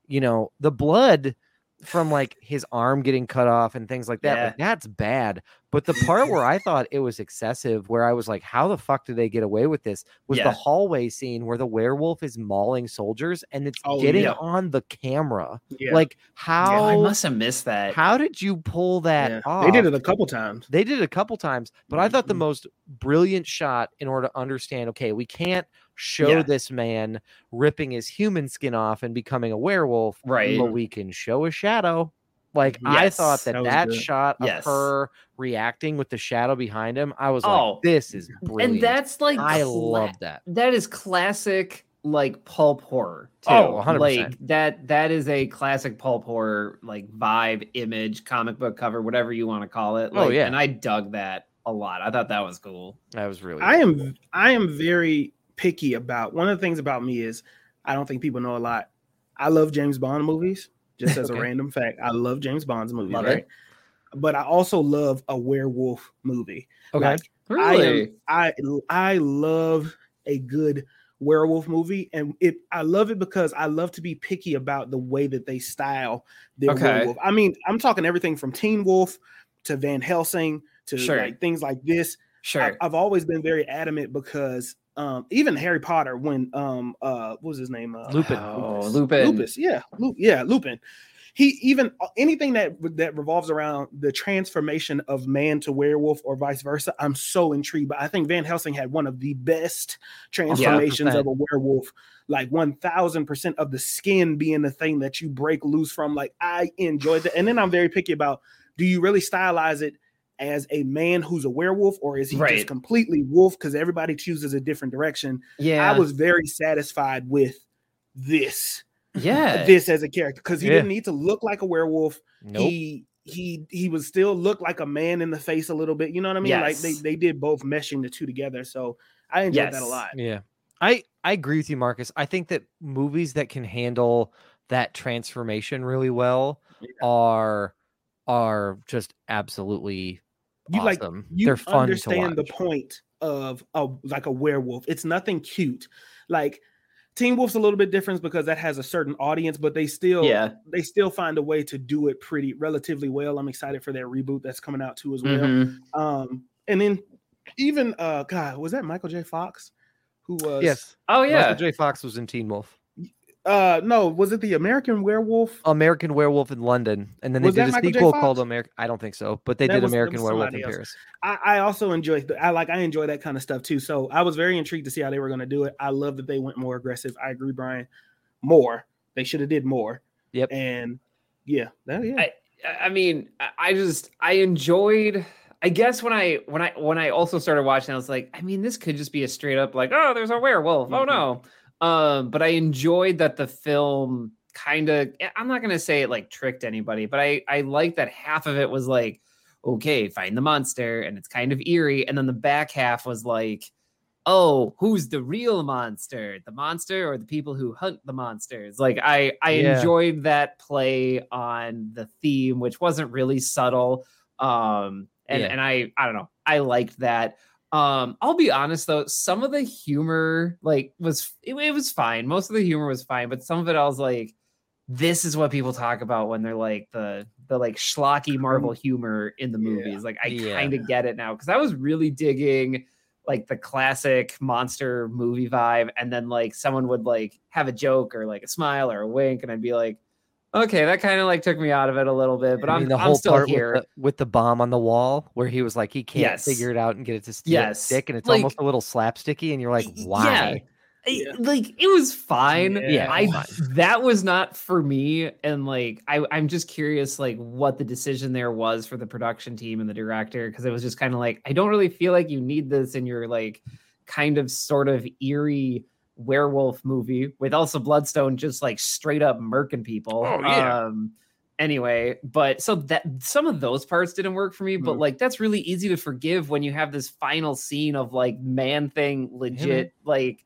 you know, the blood from like his arm getting cut off and things like that. Yeah. Like that's bad. But the part where I thought it was excessive, where I was like, how the fuck do they get away with this? Was Yeah. the hallway scene where the werewolf is mauling soldiers and it's Oh, getting yeah. on the camera. Like how I must have missed that. how did you pull that off? They did it a couple times. They did it a couple times, but I thought the Mhm. most brilliant shot in order to understand okay, we can't show Yeah. this man ripping his human skin off and becoming a werewolf, Right. but we can show a shadow. Like I thought that that that, shot of Yes. her reacting with the shadow behind him, I was Oh, like, this is brilliant. and that's like I cla- love that. that is classic like pulp horror oh, too. Oh, 100%. like that that is a classic pulp horror like vibe image comic book cover whatever you want to call it Oh, yeah. and i dug that a lot i thought that was cool That was really I good. am I am very picky about one of the things about me is I don't think people know a lot. I love James Bond movies. Just as Okay. a random fact, I love James Bond's movies, Love it. right? But I also love a werewolf movie. Okay. Like, really I am, I I love a good werewolf movie, and it I love it because I love to be picky about the way that they style their Okay. werewolf. I mean, I'm talking everything from Teen Wolf to Van Helsing to Sure. like things like this. sure I, I've always been very adamant because um, even Harry Potter, when um, uh, what was his name? Uh, Lupin. Oh, Lupin. Lupus, yeah, Lu- yeah, Lupin. He even uh, anything that that revolves around the transformation of man to werewolf or vice versa. I'm so intrigued. But I think Van Helsing had one of the best transformations 100%. of a werewolf. Like one thousand percent of the skin being the thing that you break loose from. Like I enjoyed that, and then I'm very picky about: do you really stylize it? As a man who's a werewolf, or is he Right. just completely wolf? Because everybody chooses a different direction. yeah I was very satisfied with this yeah this as a character because he Yeah. didn't need to look like a werewolf. Nope. He he he was still look like a man in the face a little bit. You know what I mean? Like they they did both meshing the two together. So I enjoyed that a lot. Yeah. I I agree with you, Marcus. I think that movies that can handle that transformation really well Yeah. are are just absolutely you like you They're fun to understand the point of a like a werewolf. It's nothing cute. Like Teen Wolf's a little bit different because that has a certain audience, but they still Yeah. they still find a way to do it pretty relatively well. I'm excited for their reboot that's coming out too as well. Mhm. Um, and then even uh, God, was that Michael J. Fox who was? Yes. Oh yeah. Michael J. Fox was in Teen Wolf. Uh, no, was it the American Werewolf? American Werewolf in London, and then Was they did a Michael sequel called American. I don't think so, but they That did was- American Werewolf in else. Paris. I, I also enjoy I like I enjoy that kind of stuff too. So I was very intrigued to see how they were going to do it. I love that they went more aggressive. I agree, Brian. More. They should have did more. Yep. And yeah, that, yeah. I- I mean, I- I just I enjoyed. I guess when I when I when I also started watching, I was like, I mean, this could just be a straight up like, oh, there's a werewolf. Oh no. Um, but I enjoyed that the film kind of. I'm not gonna say it like tricked anybody, but I I like that half of it was like, okay, find the monster, and it's kind of eerie, and then the back half was like. Oh, who's the real monster? The monster or the people who hunt the monsters? Like I I Yeah. enjoyed that play on the theme, which wasn't really subtle. Um and, Yeah. and I I don't know. I liked that. Um, I'll be honest though, some of the humor like was it, it was fine. Most of the humor was fine, but some of it I was like, this is what people talk about when they're like the the like schlocky Marvel humor in the Yeah. movies. Like I Yeah. kind of get it now because I was really digging like the classic monster movie vibe, and then like someone would like have a joke or like a smile or a wink, and I'd be like, okay, that kind of like took me out of it a little bit, but I I'm, mean, the I'm still part here. With, the, with the bomb on the wall, where he was like, he can't Yes. figure it out and get it to st- Yes. stick, and it's Like- almost a little slapsticky, and you're like, why? yeah. Yeah. like it was fine. Yeah, I fine. that was not for me, and like I, I'm just curious, like what the decision there was for the production team and the director, because it was just kind of like I don't really feel like you need this in your like kind of sort of eerie werewolf movie with Elsa Bloodstone just like straight up murking people. Oh, yeah. Um, anyway, but so that some of those parts didn't work for me, but Mhm. like that's really easy to forgive when you have this final scene of like man thing legit like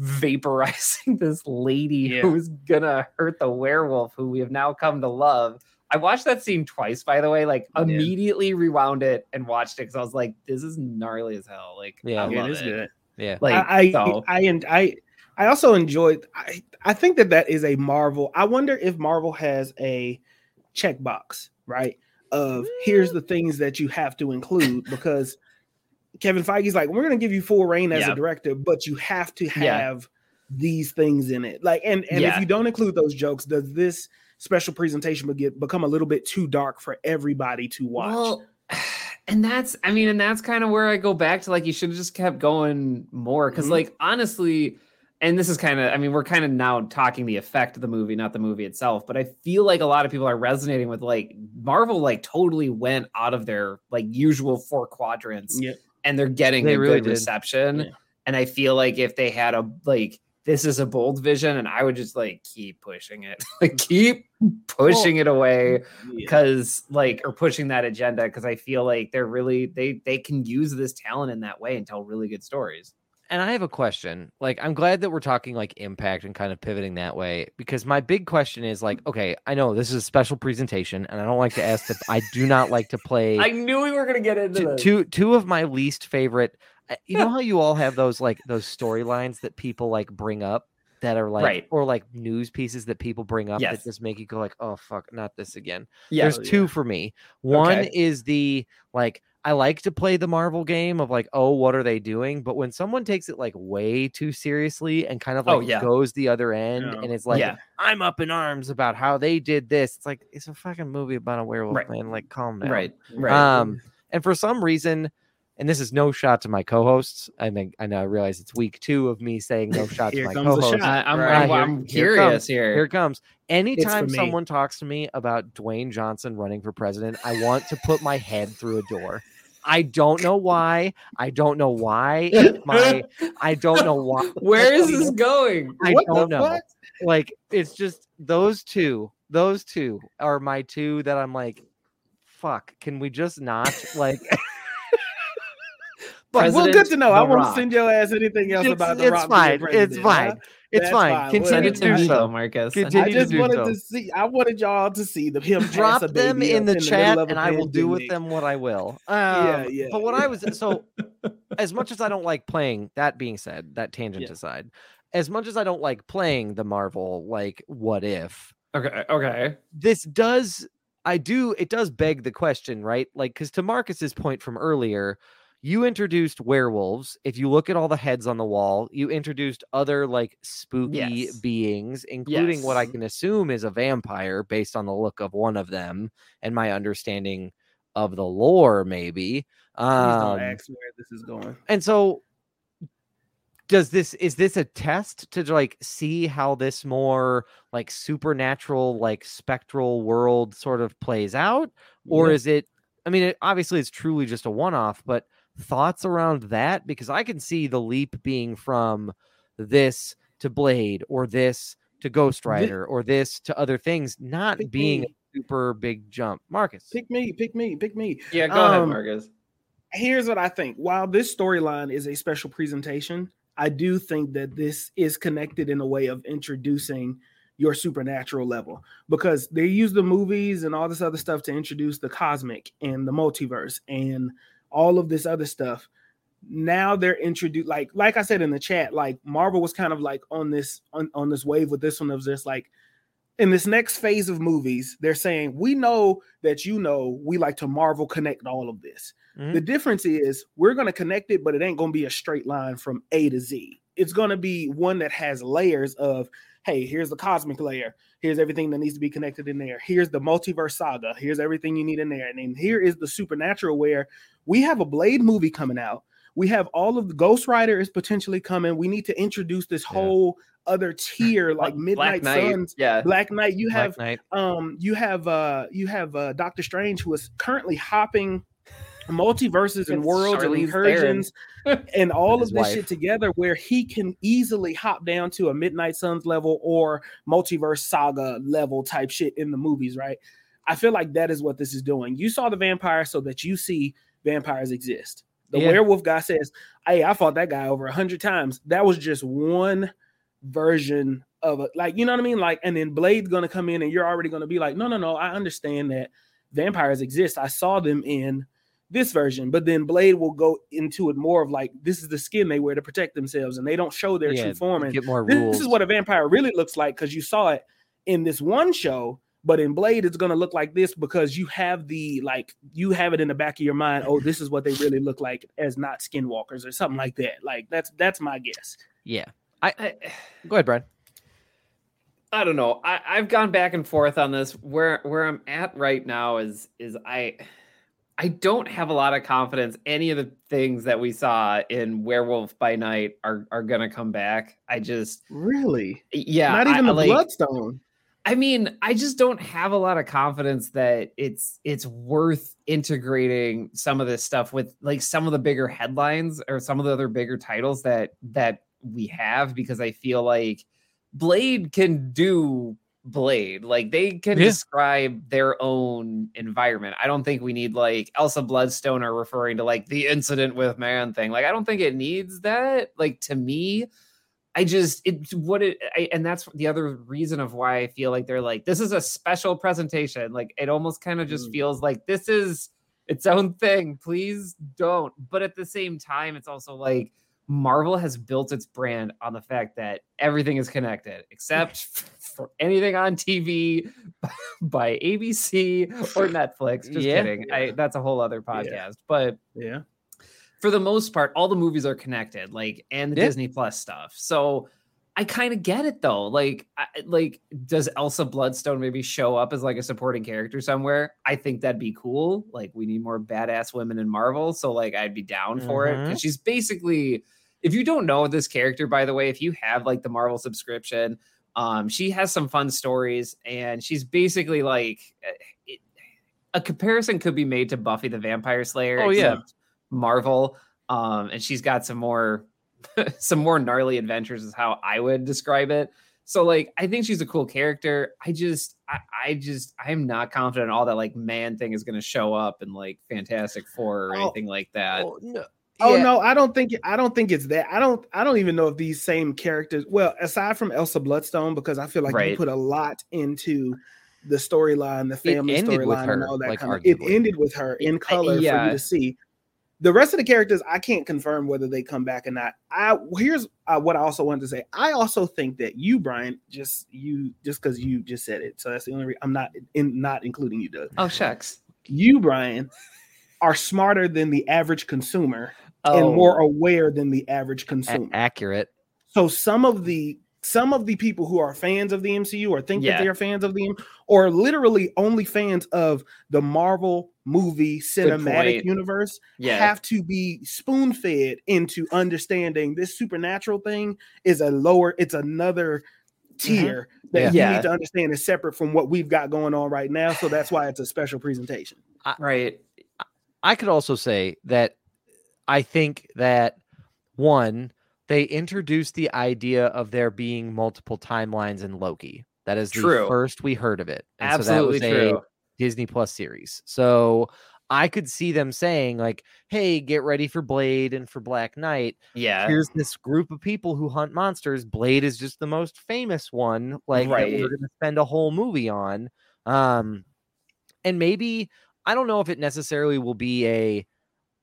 vaporizing this lady Yeah. who's gonna hurt the werewolf who we have now come to love. I watched that scene twice, by the way. Like Yeah. immediately rewound it and watched it because I was like, "This is gnarly as hell." Like, Yeah. I love it is it. Good. Yeah. Like, I I, so- I and I I also enjoyed. I I think that that is a Marvel. I wonder if Marvel has a checkbox, right? Of here's the things that you have to include because Kevin Feige's like, we're going to give you full reign as Yeah. a director, but you have to Yeah. have these things in it. Like, and and Yeah. if you don't include those jokes, does this special presentation be- get become a little bit too dark for everybody to watch? Well, and that's I mean, and that's kind of where I go back to like you should have just kept going more because Mhm. like honestly, and this is kind of I mean we're kind of now talking the effect of the movie, not the movie itself, but I feel like a lot of people are resonating with like Marvel like totally went out of their like usual four quadrants Yeah. and they're getting They a really good did. reception. Yeah. And I feel like if they had a like this is a bold vision, and I would just like keep pushing it, like keep pushing it away Yeah. because like or pushing that agenda because I feel like they're really they they can use this talent in that way and tell really good stories. And I have a question. Like, I'm glad that we're talking like impact and kind of pivoting that way because my big question is like, okay, I know this is a special presentation, and I don't like to ask that. I do not like to play I knew we were gonna get into two, this. two two of my least favorite. You know how you all have those like those storylines that people like bring up that are like Right. or like news pieces that people bring up Yes. that just make you go like, oh fuck, not this again. yeah, There's two for me. One Okay. is the like I like to play the Marvel game of like, oh, what are they doing? But when someone takes it like way too seriously and kind of like Oh, yeah. goes the other end and it's like, Yeah. I'm up in arms about how they did this. It's like it's a fucking movie about a werewolf, Right. man. Like, calm down. right, right. Um, and for some reason, and this is no shot to my co-hosts. I think I know I realize it's week two of me saying no shot to my co-hosts. shot. I, am Right, I'm, here- I'm here curious comes- here. Here it comes. Anytime someone talks to me about Dwayne Johnson running for president, I want to put my head through a door. I don't know why. I don't know why. My I don't know why. Where is this going? I What don't know. fuck? Like it's just those two. Those two are my two that I'm like, fuck. Can we just not like? well, good to know. The I won't Rock. send your ass anything else It's- about the it's Rock. fine. being It's fine. huh? It's That's fine. fine. Continue Send Well, it to to do so. Marcus. Continue I just do wanted so. to see. I wanted y'all to see the him drop dress a them baby in the in chat middle and I will do with them what I will. Um, Yeah, yeah, But what yeah. I was so, as much as I don't like playing, that being said, that tangent Yeah. aside, as much as I don't like playing the Marvel, like what if Okay. Okay. this does, I do, it does beg the question, right? Like, because to Marcus's point from earlier, you introduced werewolves. If you look at all the heads on the wall, you introduced other like spooky Yes. beings, including what I can assume is a vampire based on the look of one of them and my understanding of the lore, maybe. Um, this is going. and so does this is this a test to like see how this more like supernatural like spectral world sort of plays out or Yeah. is it i mean it, obviously it's truly just a one-off but thoughts around that because i can see the leap being from this to blade or this to ghost rider or this to other things not Pick being me. a super big jump marcus Pick me, pick me, pick me. Yeah. Go ahead, Um, Marcus. here's what I think. While this storyline is a special presentation, I do think that this is connected in a way of introducing your supernatural level because they use the movies and all this other stuff to introduce the cosmic and the multiverse and all of this other stuff. Now they're introduced like like I said in the chat, like Marvel was kind of like on this on, on this wave with this one of just like in this next phase of movies, they're saying, We know that you know we like to Marvel connect all of this. Mhm. The difference is we're going to connect it, but it ain't going to be a straight line from A to Z. It's going to be one that has layers of, hey, here's the cosmic layer. Here's everything that needs to be connected in there. Here's the multiverse saga. Here's everything you need in there. And then here is the supernatural where we have a Blade movie coming out. We have all of the Ghost Rider is potentially coming. We need to introduce this Yeah. whole other tier like Black Midnight Knight, Suns, Yeah. Black Knight. You have Knight. um you have uh you have uh Doctor Strange who is currently hopping multiverses and worlds and Charlize incursions and all of this wife. shit together where he can easily hop down to a Midnight Suns level or multiverse saga level type shit in the movies, right? I feel like that is what this is doing. You saw the vampire so that you see vampires exist. The Yeah. werewolf guy says, Hey, I fought that guy over a hundred times. That was just one version of it. Like, you know what I mean? Like, and then Blade's gonna come in and you're already gonna be like, no, no, no, I understand that vampires exist. I saw them in this version, but then Blade will go into it more of like this is the skin they wear to protect themselves, and they don't show their Yeah, true form. And get more this rules is what a vampire really looks like because you saw it in this one show, but in Blade, it's gonna look like this because you have the like you have it in the back of your mind. Oh, this is what they really look like as not skinwalkers or something like that. Like that's that's my guess. yeah I, go ahead brian I don't know. I, I've gone back and forth on this. Where where I'm at right now is is I I don't have a lot of confidence any of the things that we saw in Werewolf by Night are are gonna come back. I just Really, yeah, not I- even the like, Bloodstone. I mean, I just don't have a lot of confidence that it's it's worth integrating some of this stuff with like some of the bigger headlines or some of the other bigger titles that that we have because I feel like Blade can do Blade. Like they can Yeah. describe their own environment. I don't think we need like Elsa Bloodstone or referring to like the incident with man thing. Like I don't think it needs that. Like to me, I just it's what it I, and that's the other reason of why I feel like they're like this is a special presentation. Like it almost kind of just Mm. feels like this is its own thing. Please don't. But at the same time, it's also like Marvel has built its brand on the fact that everything is connected, except for anything on TV by ABC or Netflix. Just Yeah. kidding. I, that's a whole other podcast. But Yeah, for the most part, all the movies are connected, like and the Yeah. Disney Plus stuff. So I kind of get it though. Like, I, like does Elsa Bloodstone maybe show up as like a supporting character somewhere? I think that'd be cool. Like, we need more badass women in Marvel, so like I'd be down for it because she's basically. If you don't know this character, by the way, if you have like the Marvel subscription, um, she has some fun stories, and she's basically like. eh, It, a comparison could be made to Buffy the Vampire Slayer. Oh, yeah. Except Marvel. Um, and she's got some more some more gnarly adventures is how I would describe it. So like I think she's a cool character. I just I, I just I'm not confident all that like man thing is gonna show up in like Fantastic Four or Oh, anything like that. Oh, no. Oh Yeah. no, I don't think I don't think it's that. I don't I don't even know if these same characters. Well, aside from Elsa Bloodstone, because I feel like you put a lot into the storyline, the family storyline, and all that like, kind of. It ended with her in color for yeah. you to see. The rest of the characters, I can't confirm whether they come back or not. I here's uh, what I also wanted to say. I also think that you, Brian, just you just because you just said it, so that's the only. Re- I'm not in not including you, Doug. Oh shucks. You, Brian, are smarter than the average consumer Oh, and more aware than the average A- consumer. accurate. so some of the some of the people who are fans of the MCU or think Yeah. that they are fans of the or literally only fans of the Marvel movie cinematic universe yeah. have to be spoon fed into understanding this supernatural thing is a lower it's another mm-hmm. tier that Yeah. you need to understand is separate from what we've got going on right now so that's why it's a special presentation right. I could also say that I think that one, they introduced the idea of there being multiple timelines in Loki. That is the True. first we heard of it. And Absolutely so that was true. a Disney Plus series. So I could see them saying, like, hey, get ready for Blade and for Black Knight. Yeah. Here's this group of people who hunt monsters. Blade is just the most famous one, like that we're gonna spend a whole movie on. Um, and maybe I don't know if it necessarily will be a.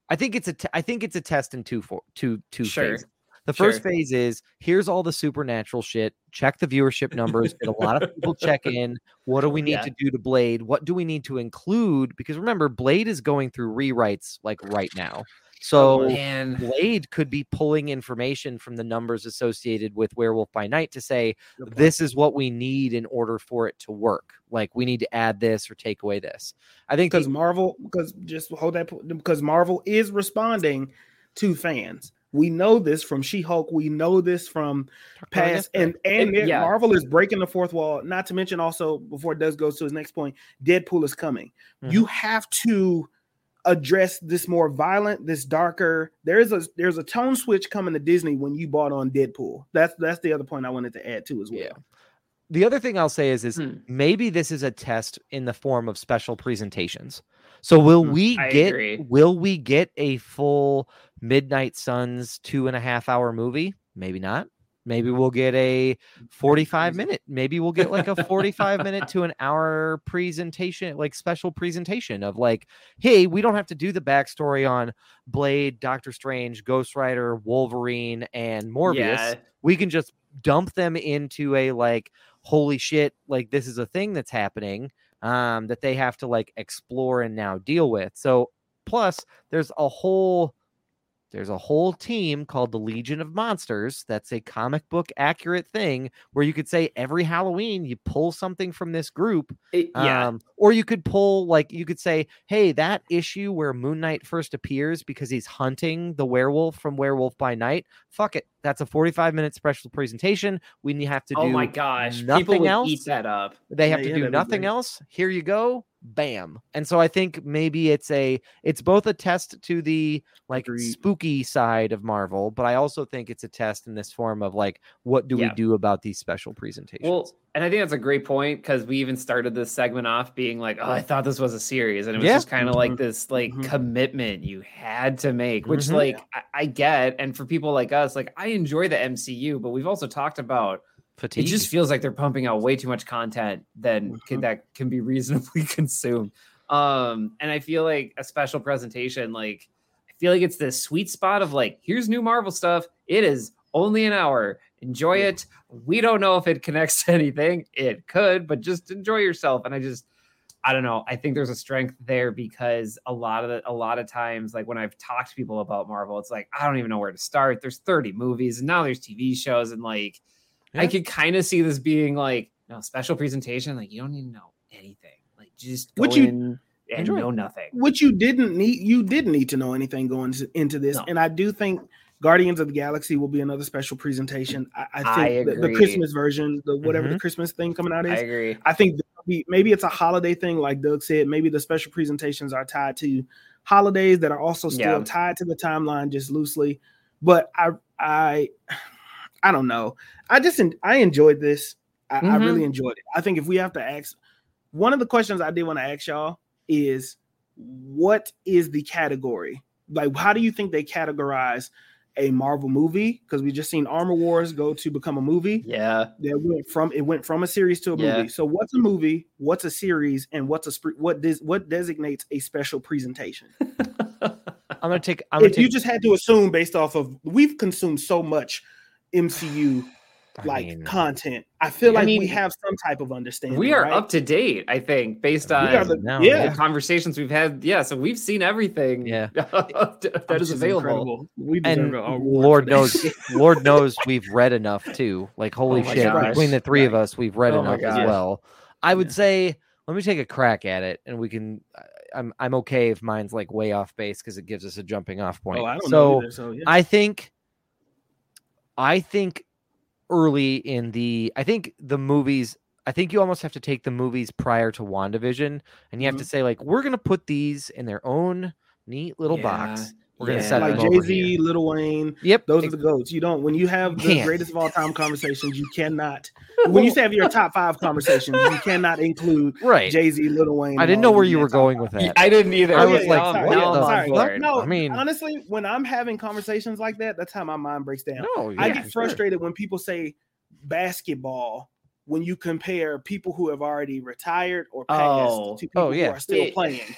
I think it's a. T- I think it's a test in two for two two Sure. phases. The first Sure. phase is here's all the supernatural shit. Check the viewership numbers. Get a lot of people check in. What do we need Yeah. to do to Blade? What do we need to include? Because remember, Blade is going through rewrites like right now. Oh, so Man. Blade could be pulling information from the numbers associated with Werewolf by Night to say this is what we need in order for it to work. Like we need to add this or take away this. I think because Marvel, because just hold that because Marvel is responding to fans. We know this from She-Hulk. We know this from past, and and It- yeah. Marvel is breaking the fourth wall. Not to mention, also before Does goes to his next point, Deadpool is coming. Mhm. You have to address this more violent, this darker. There's a there's a tone switch coming to Disney when you bought on Deadpool. That's that's the other point I wanted to add too as well. Yeah. the other thing I'll say is is Hmm. maybe this is a test in the form of special presentations. So will Mm, we I get agree. will we get a full Midnight Suns two and a half hour movie? Maybe not. Maybe we'll get a 45 minute, maybe we'll get like a 45 minute to an hour presentation, like special presentation of like, hey, we don't have to do the backstory on Blade, Doctor Strange, Ghost Rider, Wolverine, and Morbius Yeah. we can just dump them into a like holy shit like this is a thing that's happening um that they have to like explore and now deal with so plus there's a whole there's a whole team called the Legion of Monsters. That's a comic book accurate thing where you could say every Halloween you pull something from this group It- yeah. um, or you could pull like you could say, hey, that issue where Moon Knight first appears because he's hunting the werewolf from Werewolf by Night. Fuck it, that's a forty-five minute special presentation. We need- have to oh do oh my gosh. People nothing would else. eat that up. They have Yeah, to do that'd nothing else. Here you go. Bam. And so I think maybe it's a it's both a test to the like Agreed. spooky side of Marvel, but I also think it's a test in this form of like what do Yeah. we do about these special presentations? Well, and I think that's a great point because we even started this segment off being like, "Oh, I thought this was a series," and it was Yeah. just kind of like Mhm. this like Mhm. commitment you had to make, which Mhm. like I, I get, and for people like us, like I enjoy the MCU, but we've also talked about Fatigue. it. Just feels like they're pumping out way too much content than can, Mhm. that can be reasonably consumed. Um, and I feel like a special presentation, like I feel like it's this sweet spot of like, here's new Marvel stuff. It is only an hour. Enjoy it. We don't know if it connects to anything. It could, but just enjoy yourself. And I just, I don't know. I think there's a strength there because a lot of the, a lot of times, like when I've talked to people about Marvel, it's like I don't even know where to start. There's 30 movies, and now there's TV shows, and like I could kind of see this being like no special presentation. Like you don't need to know anything. Like just go Would you- in and Enjoy know nothing. which you didn't need you didn't need to know anything going into this No. and i do think guardians of the galaxy will be another special presentation i, I I think the, the christmas version the whatever Mhm. the christmas thing coming out is. I agree. I think be- maybe it's a holiday thing like doug said maybe the special presentations are tied to holidays that are also still Yeah. tied to the timeline just loosely but i i i don't know i just en- i enjoyed this I, I Mhm. really enjoyed it i think if we have to ask one of the questions i did want to ask y'all is what is the category like how do you think they categorize a Marvel movie? Because we just seen Armor Wars go to become a movie. Yeah. That went from it went from a series to a Yeah. movie. So what's a movie? What's a series? And what's a sp- what does what designates a special presentation? I'm gonna take. I'm gonna if you just had to assume based off of we've consumed so much MCU I like mean, content, I feel I like we mean, have some type of understanding. we are right? up to date, I think, based on the- No, yeah. the conversations we've had. Yeah, so we've seen everything. Yeah. that Which is available. incredible. We and Lord knows. Lord knows, we've read enough too. Like oh holy Oh shit! gosh. Between the three of us, we've read Oh enough as well. I would Yeah. say, let me take a crack at it, and we can. I- I'm I'm okay if mine's like way off base because it gives us a jumping off point. Oh, I don't so know either, so yeah. I think I think early in the I think the movies I think you almost have to take the movies prior to WandaVision and you have to Mhm. say like we're going to put these in their own neat little box. We're going to yeah. set like Jay Z, Lil Wayne, Yep. those are the goats. You don't when you have the Yeah. greatest of all time conversations, you cannot. When you say have your top five conversations, you cannot include right. Jay Z, Lil Wayne. I didn't know where you were that top going with that. I didn't either. I Oh, was yeah, like, sorry, what yeah, the I'm sorry. board. No, I mean- honestly, when I'm having conversations like that, that's how my mind breaks down. No, I yeah, get sure. frustrated when people say basketball when you compare people who have already retired or passed Oh. to oh, people Oh, yeah. who are still Yeah. playing.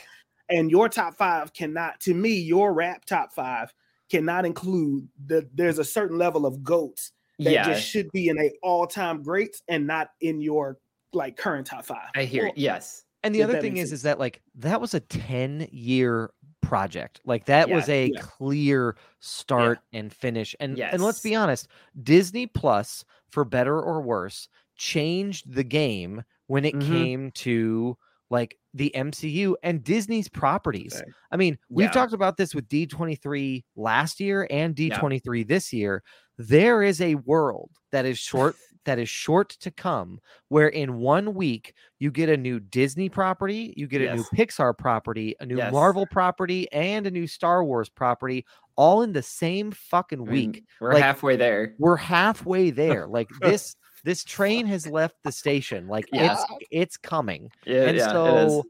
And your top five cannot, to me, your rap top five cannot include the there's a certain level of goats that Yeah, just should be in a all-time greats and not in your like current top five. I hear. Well, yes. And the if other thing is, sense. is that like that was a 10 year project. Like that was a yeah. clear start and finish. And and let's be honest, Disney Plus, for better or worse, changed the game when it Mhm. came to like the MCU and Disney's properties. Fact. I mean, we've Yeah. talked about this with D23 last year and D23 this year. There is a world that is short that is short to come where in one week you get a new Disney property, you get a new Pixar property, a new Yes. Marvel property and a new Star Wars property all in the same fucking I mean, week. we're like- halfway there. We're halfway there. Like this this train has left the station. Like Yeah. it's it's coming Yeah, and yeah, so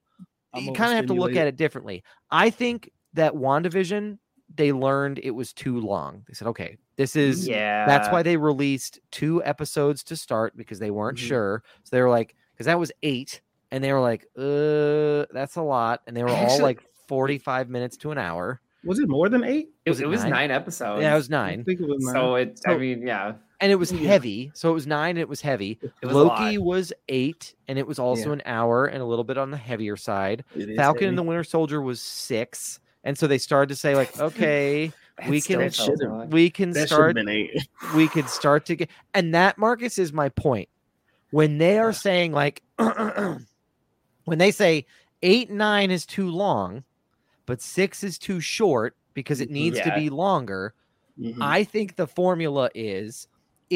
you kind of have to look at it differently. I think that WandaVision, they learned it was too long. They said, okay, this is yeah. that's why they released two episodes to start because they weren't Mhm. sure. So they were like, because that was eight, and they were like, uh, that's a lot, and they were all like 45 minutes to an hour. Was it more than eight? it, was it it was nine? nine episodes. Yeah, it was I nine, think it was nine. So it. I mean, yeah. And it was Yeah. heavy. So it was nine, and it was heavy. It was. Loki was eight, and it was also Yeah. an hour and a little bit on the heavier side. It is Falcon heavy. and the Winter Soldier was six, and so they started to say like, okay, we can felt should've- so long. we can that start we could start to get and that Marcus is my point. When they are saying like when they say eight nine is too long, but six is too short because it needs to be longer. Mhm. I think the formula is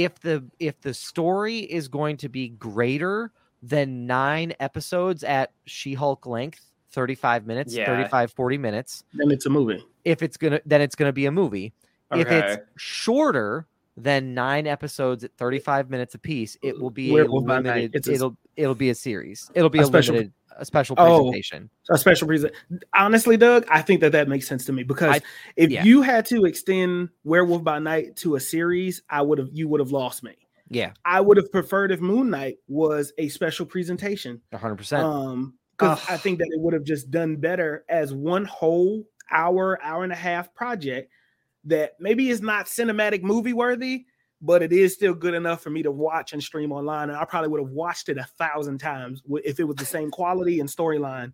if the if the story is going to be greater than nine episodes at She-Hulk length, 35 minutes, Yeah. 35, 40 minutes, then it's a movie. if it's gonna then it's gonna be a movie. If it's shorter than nine episodes at 35 minutes apiece, it will be a Werewolf limited. It's a- it'll it'll be a series. It'll be A a, special- limited a special Oh. presentation. a special present. Honestly, Doug, I think that that makes sense to me because I- if yeah. you had to extend Werewolf by Night to a series, I would have you would have lost me. Yeah, I would have preferred if Moon Knight was a special presentation. 100. percent Um, because I think that it would have just done better as one whole hour, hour and a half project that maybe is not cinematic movie worthy, but it is still good enough for me to watch and stream online. And I probably would have watched it a thousand times if it was the same quality and storyline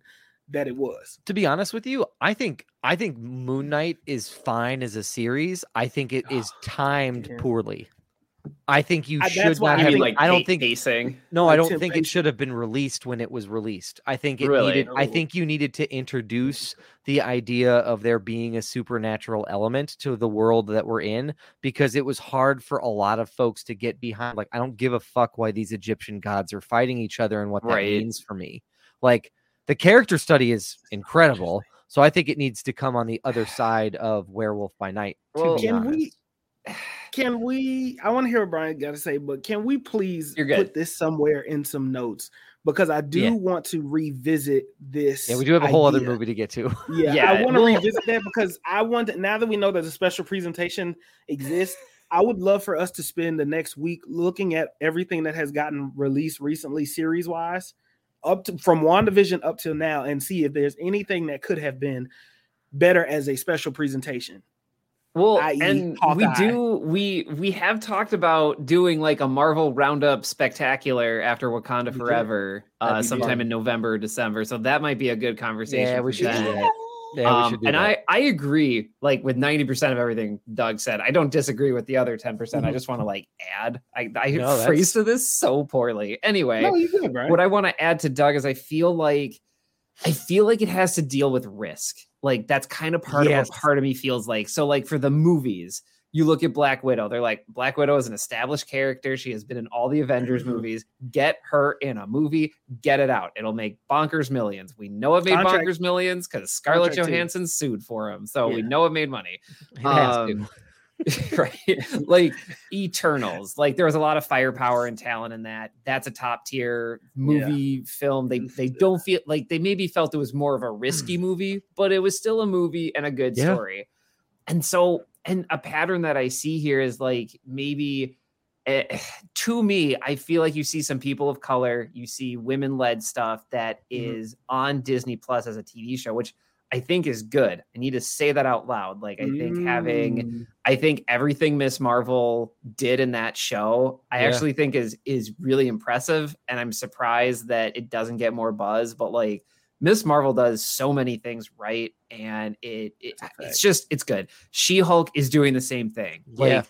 that it was. To be honest with you, I think I think Moon Knight is fine as a series. I think it is ah, timed Yeah. poorly. I think you I- should not I I have. mean, like I don't think pacing. No, I don't think it should have been released when it was released. I think it Really? needed I oh. think you needed to introduce the idea of there being a supernatural element to the world that we're in because it was hard for a lot of folks to get behind like I don't give a fuck why these Egyptian gods are fighting each other and what that Right. means for me. Like the character study is incredible. So I think it needs to come on the other side of Werewolf by Night. Well, Can honest. we can we? I want to hear what Brian got to say, but can we please put this somewhere in some notes because I do Yeah. want to revisit this. Yeah, we do have a whole other movie to get to. Yeah, Yeah, I want to revisit that because I want to, now that we know that a special presentation exists, I would love for us to spend the next week looking at everything that has gotten released recently, series wise, up to from WandaVision up till now, and see if there's anything that could have been better as a special presentation. Well, i.e. and we do we we have talked about doing like a Marvel Roundup spectacular after Wakanda We. Forever, uh, sometime fun. in November, or December. So that might be a good conversation. Yeah, we should do that. Yeah, we Um, should do and that. I I agree like with 90% of everything Doug said. I don't disagree with the other 10%. percent I just want to like add. I, I No, phrased this so poorly. Anyway, No, you good, what I want to add to Doug is I feel like I feel like it has to deal with risk. Like that's kind of part Yes. of what part of me feels like. So like for the movies, you look at Black Widow, they're like Black Widow is an established character. She has been in all the Avengers Mhm. movies. Get her in a movie, get it out. It'll make bonkers millions. We know it made Contract- bonkers millions because Scarlett Contract too. Johansson sued for him. So we know it made money. It has to. Um, right? Like eternals. Like there was a lot of firepower and talent in that. That's a top tier movie film. They they don't feel like they maybe felt it was more of a risky movie but it was still a movie and a good Yeah. story. And so and a pattern that i see here is like maybe eh, to me i feel like you see some people of color you see women led stuff that Mhm. on disney plus as a tv show which i think is good i need to say that out loud like i think having Mm, I think everything Miss Marvel did in that show, I Yeah. actually think is is really impressive, and I'm surprised that it doesn't get more buzz. But like Miss Marvel does so many things right, and it, it That's a fact. it's just it's good. She Hulk is doing the same thing, like,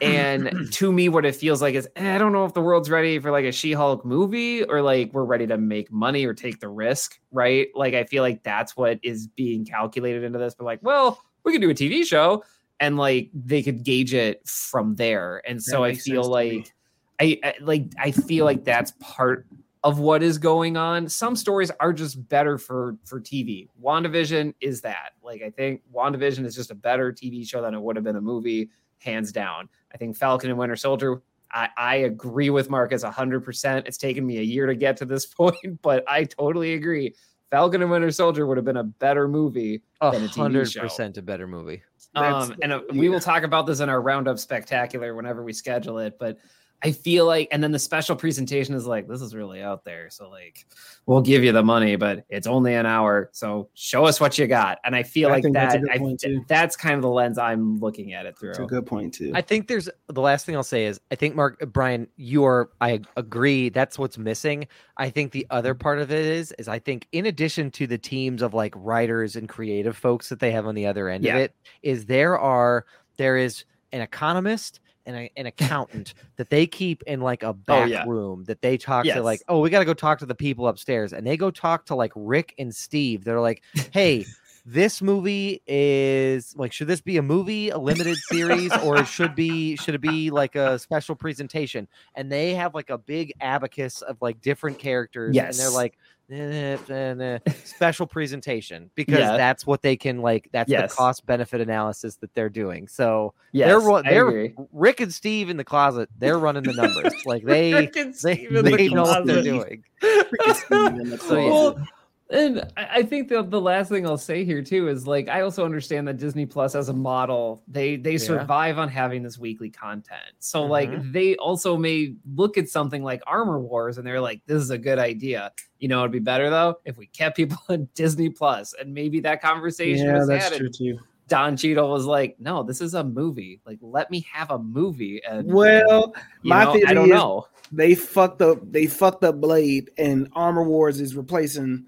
and to me, what it feels like is eh, I don't know if the world's ready for like a She Hulk movie or like we're ready to make money or take the risk, right? Like I feel like that's what is being calculated into this. But like, well, we could do a TV show and like they could gauge it from there. And so I feel sense to me. like I, I like I feel like that's part of what is going on. Some stories are just better for for TV. WandaVision is that. Like I think WandaVision is just a better TV show than it would have been a movie, hands down. I think Falcon and Winter Soldier. I, I agree with Marcus 100%. It's taken me a year to get to this point, but I totally agree. Falcon and Winter Soldier would have been a better movie A than a TV hundred show. percent a better movie. Um, and uh, we will talk about this in our roundup spectacular whenever we schedule it. But I feel like, and then the special presentation is like, this is really out there. So like, we'll give you the money, but it's only an hour. So show us what you got. And I feel I like think that's that, that's, I, that's kind of the lens I'm looking at it through. That's a good point too. I think there's the last thing I'll say is I think Mark Brian, you are I agree that's what's missing. I think the other part of it is is I think in addition to the teams of like writers and creative folks that they have on the other end Yeah. of it, is there are there is an economist and a, an accountant that they keep in like a oh, back Oh, yeah. room that they talk Yes. to like, oh, we got to go talk to the people upstairs, and they go talk to like Rick and Steve. They're like, hey, this movie is like, should this be a movie, a limited series, or it should be should it be like a special presentation? And they have like a big abacus of like different characters, and they're like. "Eh, eh, eh, special presentation because Yeah. that's what they can like that's Yes. the cost benefit analysis that they're doing so Yes, they're they're. Rick and Steve in the closet. They're running the numbers. like they and they, in the they know what they're closet. doing. So, yeah. Well, and I think the, the last thing I'll say here too is like I also understand that Disney Plus as a model, they they survive on having this weekly content. So like Mhm. they also may look at something like Armor Wars and they're like, this is a good idea. You know, it'd be better though if we kept people on Disney Plus, and maybe that conversation yeah, was that's had. true too. Don Cheadle was like, no, this is a movie. Like, let me have a movie. And Well, my know, theory I don't is know. they fucked up. They fucked up Blade, and Armor Wars is replacing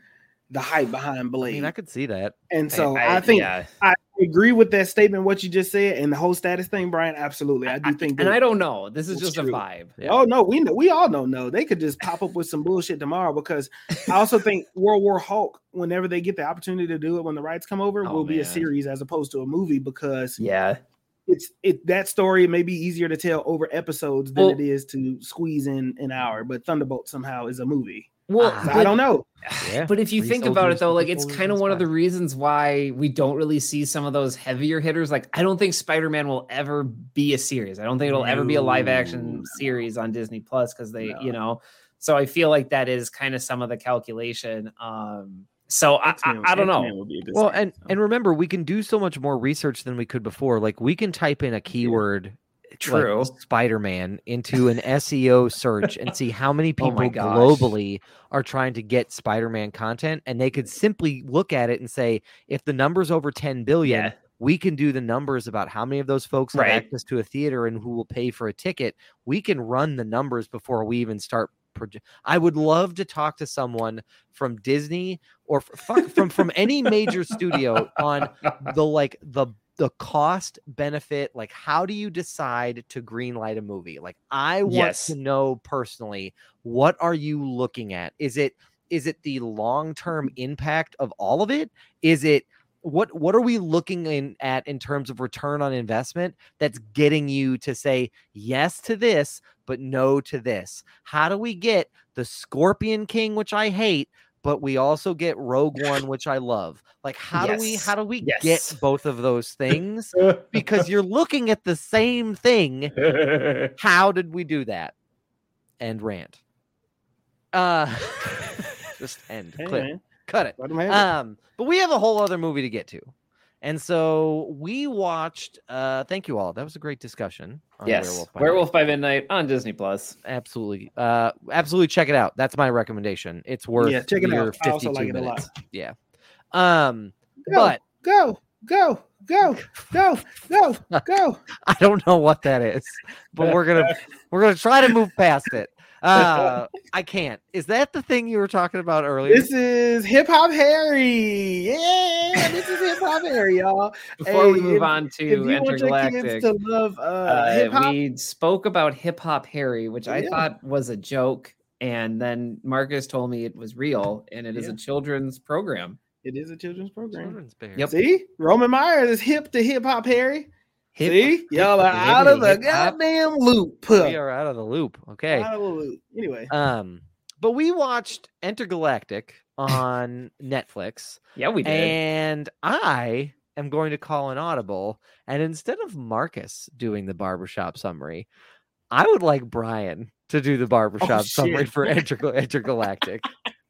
the hype behind Blade. I mean, I could see that. and so I, think yeah. I agree with that statement. What you just said, and the whole status thing, Brian. Absolutely, I do think. and I don't know. This is It's just a vibe. Yeah. Oh no, we know we all don't know. They could just pop up with some bullshit tomorrow because I also think World War Hulk, whenever they get the opportunity to do it when the rights come over, Oh, will be a series as opposed to a movie because Yeah. it's it that story may be easier to tell over episodes than Well- it is to squeeze in an hour. But Thunderbolt somehow is a movie. Well. So but- I don't know. Yeah. But if you Three think about it though, like it's kind of one of the the reasons why we don't really see some of those heavier hitters. Like I don't think Spider-Man will ever be a series. I don't think it'll ever be a live action No. series on Disney Plus because they, No. you know. So I feel like that is kind of some of the calculation. Um so I, I, X-Men- I don't know. would be a good Well, and and remember, we can do so much more research than we could before. Like we can type in a keyword, True. Spider Man, into an SEO search and see how many Oh people gosh. globally are trying to get Spider Man content, and they could simply look at it and say, if the number's over ten billion. Yeah. We can do the numbers about how many of those folks have access to a theater and who will pay for a ticket. We can run the numbers before we even start. I would love to talk to someone from Disney or f- from from any major studio on the like the the cost benefit like how do you decide to greenlight a movie? Like i want Yes. to know personally what are you looking at? Is it is it the long-term mm-hmm. impact of all of it? Is it what what are we looking in at in terms of return on investment that's getting you to say yes to this but no to this? How do we get the scorpion king which i hate but we also get rogue one which i love. Like how do we how do we Yes. get both of those things? Because you're looking at the same thing. How did we do that? And rant. Uh just end. Hey, clip. man, cut it. Let 'em have it. um, but we have a whole other movie to get to. And so we watched uh thank you all. That was a great discussion. on yes. Werewolf by Werewolf, Night. by Midnight on Disney Plus. Absolutely. Uh absolutely check it out. That's my recommendation. It's worth Yeah, check it your out. I also 52 like it a lot. minutes. Yeah. Um Go, but go, go, go, go, go, go. I don't know what that is. But we're going to we're going to try to move past it. Uh I can't. Is that the thing you were talking about earlier? This is Hip Hop Harry. Yeah, this is Hip Hop Harry, y'all. Before we move if- on to you Intergalactic. kids to love uh, uh, hip hop, we spoke about hip hop Harry, which I thought was a joke, and then Marcus told me it was real, and it is Yeah. a children's program. it is a children's program. Children's Yep. See, Roman Myers is hip to Hip Hop Harry. Hip- See, y'all are out of the hip hop. goddamn loop. We are out of the loop. Okay. Out of the loop. Anyway, Um, but we watched Intergalactic on Netflix, Yeah, we did. and I am going to call an audible. And instead of Marcus doing the barbershop summary, I would like Brian to do the barbershop summary Oh, shit. for Intergal- Intergalactic.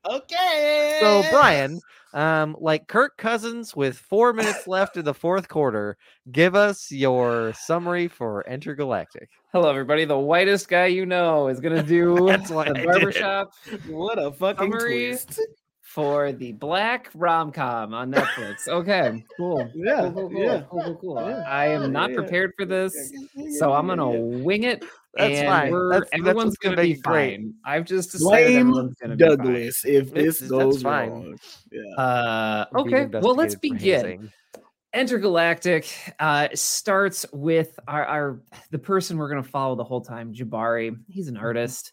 Okay. So, Brian, um, like Kirk Cousins with four minutes left in the fourth quarter, give us your summary for Intergalactic. Hello, everybody. The whitest guy you know is gonna do That's what I the did. barbershop what a fucking Summary. twist. for the black rom com on Netflix. Okay, cool. Yeah, Cool, cool, cool, yeah. cool, cool, cool. Yeah. I am not Yeah. prepared for this, so I'm gonna wing it. That's and fine. That's- that's everyone's what's gonna gonna, be great. fine. I've just decided Blame everyone's gonna be fine. Douglas if It's- this that's goes fine. wrong. Yeah. Uh, okay, well, let's begin. hazing. Intergalactic uh, starts with our, our the person we're gonna follow the whole time, Jabari. He's an artist.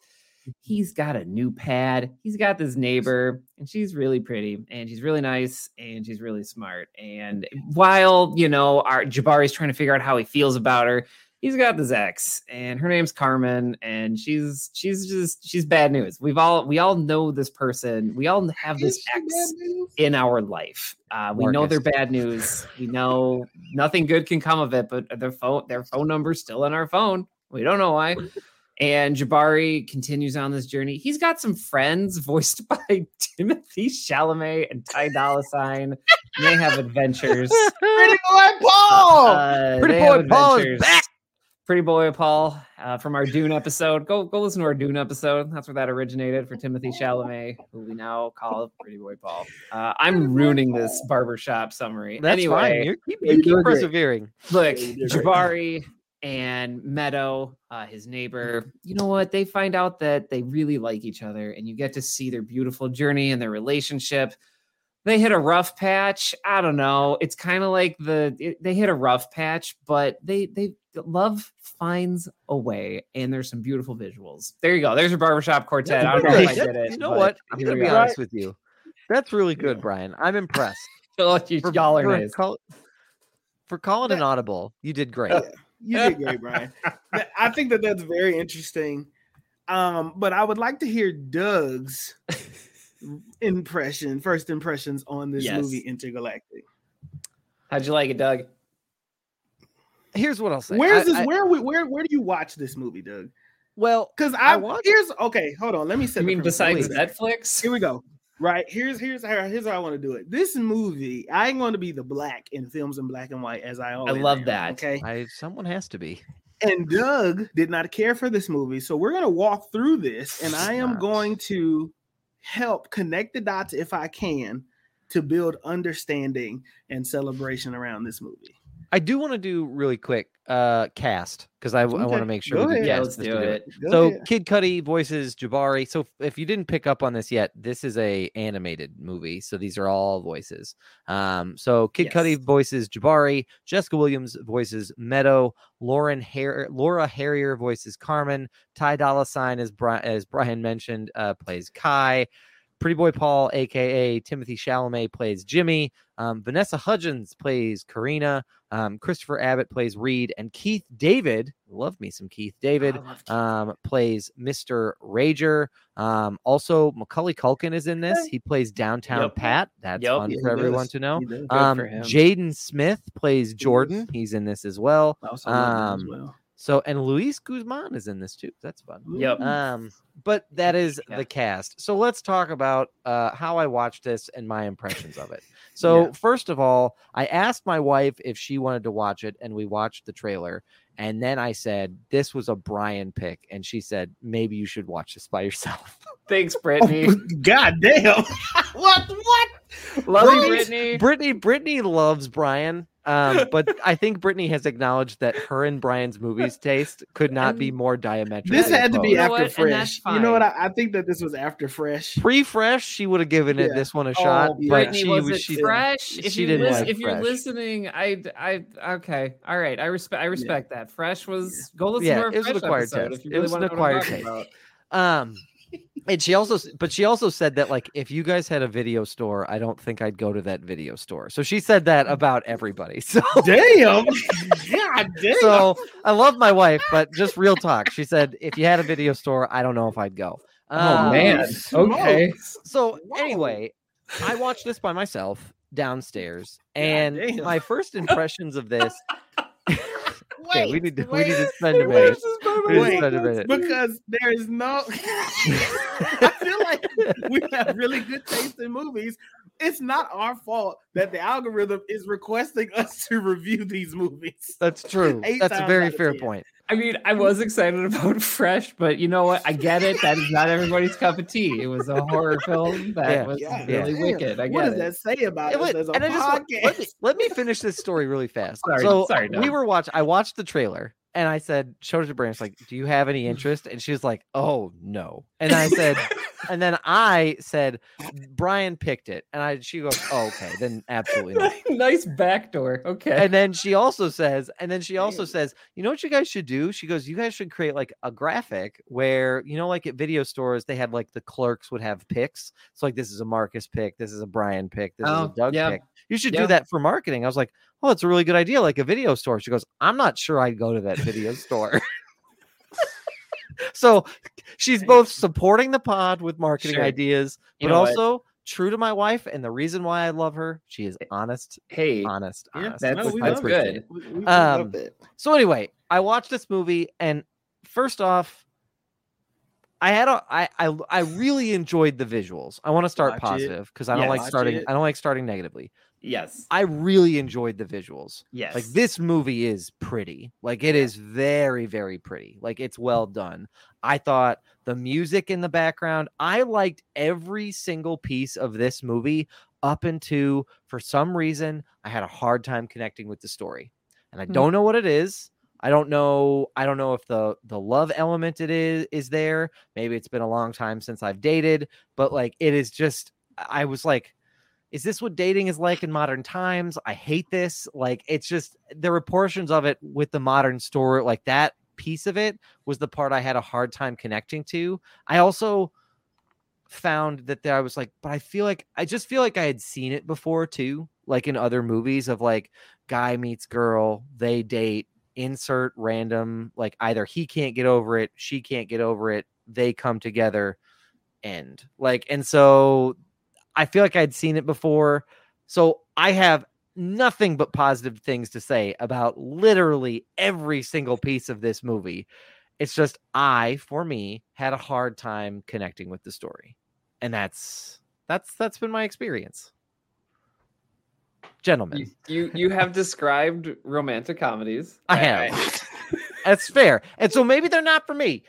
He's got a new pad. He's got this neighbor, and she's really pretty, and she's really nice, and she's really smart. And while you know, our Jabari's trying to figure out how he feels about her, he's got this ex, and her name's Carmen, and she's she's just she's bad news. We've all we all know this person. We all have this Is she ex in our life. Uh, we know they're bad news. We know nothing good can come of it, but their phone their phone number's still in our phone. We don't know why. And Jabari continues on this journey. He's got some friends voiced by Timothy Chalamet and Ty Dolla Sign. They have adventures. Pretty boy Paul. Uh, Pretty boy Paul is back. Pretty boy Paul uh, from our Dune episode. Go go listen to our Dune episode. That's where that originated for Timothy Chalamet, who we now call Pretty Boy Paul. Uh, I'm ruining this barbershop summary. That's anyway, fine. You're keep, You're you keep doing great. persevering. look, you did. Jabari and Meadow, uh, his neighbor, you know what? They find out that they really like each other, and you get to see their beautiful journey and their relationship. They hit a rough patch. I don't know. It's kind of like the it- they hit a rough patch, but they they love finds a way, and there's some beautiful visuals. There you go. There's your barbershop quartet. I don't know if I did it. You know what? I'm gonna be are. honest with you. That's really good, Brian. I'm impressed. Oh, you- For- Y'all are for nice. col- for calling an audible, you did great. You did great, Brian. I think that that's very interesting. Um, but I would like to hear Doug's impression, first impressions on this Yes. movie, Intergalactic. How'd you like it, Doug? Here's what I'll say. Where's this? I- where we- where where do you watch this movie, Doug? well, Because I, I watch- here's okay. Hold on, let me set. You the mean besides Wait. Netflix? Here we go. Right here's here's how here's how I want to do it. This movie, I'm going to be the black in films in black and white, as I always. I love am, that. Okay, I someone has to be. and Doug did not care for this movie, so we're gonna walk through this, and I am Not. going to help connect the dots if I can to build understanding and celebration around this movie. I do want to do really quick uh cast because I, want to make sure go we do ahead. Yeah, let's this do to it. So ahead. Kid Cudi voices Jabari. So if you didn't pick up on this yet, this is a animated movie. So these are all voices. Um, so Kid Cudi voices Jabari, Jessica Williams voices Meadow, Lauren Har- Laura Harrier voices Carmen, Ty Dolla Sign as Brian as Brian mentioned uh, plays Kai. Pretty Boy Paul, aka Timothy Chalamet, plays Jimmy. Um, Vanessa Hudgens plays Karina. Um, Christopher Abbott plays Reed, and Keith David, love me some Keith David, um, plays Mr. Rager. Um, also, Macaulay Culkin is in this. He plays Downtown Yep. Pat. That's Yep. fun for everyone to know. Um. Jaden Smith plays Jordan. He's in this as well. I also love him as well. So, and Luis Guzman is in this too. That's fun. Yep. Um, but that is Yeah. the cast. So let's talk about uh, how I watched this and my impressions of it. So Yeah. first of all, I asked my wife if she wanted to watch it, and we watched the trailer. And then I said this was a Brian pick, and she said maybe you should watch this by yourself. Thanks, Brittany. God damn! what? What? Love Brittany. Brittany, Brittany loves Brian. Um, but I think Brittany has acknowledged that her and Brian's movies taste could not be more diametric. This had to be You know after what? Fresh. You know what? I, I think that this was after Fresh. pre-fresh. She would have given it Yeah. this one a shot, Oh, but Brittany, she was was it she fresh? If she you didn't. Listen, if you're Fresh. listening, I, I, okay, all right. I respect, I respect that. Fresh was go listen Yeah, to our it was an acquired episode taste. if you It was an want to know what I'm acquired taste. Um, and she also, but she also said that like if you guys had a video store, I don't think I'd go to that video store. So she said that about everybody. So, Damn! God damn! so I love my wife, but just real talk. She said if you had a video store, I don't know if I'd go. Oh Um, man, okay. So Whoa. anyway, I watched this by myself downstairs, and my first impressions of this. okay, we need to we need to spend a wait, minute. We need Wait, spend a minute. because there is no. I feel like we have really good taste in movies. It's not our fault that the algorithm is requesting us to review these movies. That's true. That's a very fair 10. point. I mean, I was excited about Fresh, but you know what? I get it. That is not everybody's cup of tea. It was a horror film that Yeah. was Yeah. really Damn. wicked. I What get does it. that say about it? us wait, as a and I just let, me, let me finish this story really fast. Sorry, so sorry, we were watching. I watched the trailer and I said, "Showed it to Brandon. I like, do you have any mm. interest?" And she was like, "Oh no." And I said, and then I said, "Brian picked it," and I she goes, "Oh okay, then absolutely not." nice backdoor. Okay. And then she also says, and then she also says, you know what you guys should do? She goes, you guys should create like a graphic where, you know, like at video stores, they had like the clerks would have picks. So like this is a Marcus pick, this is a Brian pick, this is Oh, a Doug yeah. pick. You should Yeah. do that for marketing. I was like, oh, it's a really good idea, like a video store. She goes, I'm not sure I'd go to that video store. so she's both supporting the pod with marketing Sure. ideas, You but what? also true to my wife. And the reason why I love her, she is honest, hey, honest, Yeah, honest. that's- no, we I love appreciate it. it. We, we- we Um. So anyway, I watched this movie, and first off, I had a I I, I really enjoyed the visuals. I want to start Watch positive because I don't Yeah, like starting. it. I don't like starting negatively. Yes, I really enjoyed the visuals. yes. Like this movie is pretty. Like it is very very pretty. Like it's well done. I thought the music in the background. I liked every single piece of this movie up into for some reason I had a hard time connecting with the story. And I Hmm. don't know what it is. I don't know I don't know if the the love element it is is there. Maybe it's been a long time since I've dated, but like it is just I was like is this what dating is like in modern times? I hate this. Like it's just there were portions of it with the modern story like that piece of it was the part I had a hard time connecting to. I also found that there, I was like, but I feel like I just feel like I had seen it before too, like in other movies of like guy meets girl, they date, insert random, like either he can't get over it, she can't get over it, they come together, end. Like, and so I feel like I'd seen it before. So I have nothing but positive things to say about literally every single piece of this movie. It's just I, for me, had a hard time connecting with the story. And that's that's that's been my experience. Gentlemen, You, you you have described romantic comedies. I have. that's fair. And so maybe they're not for me.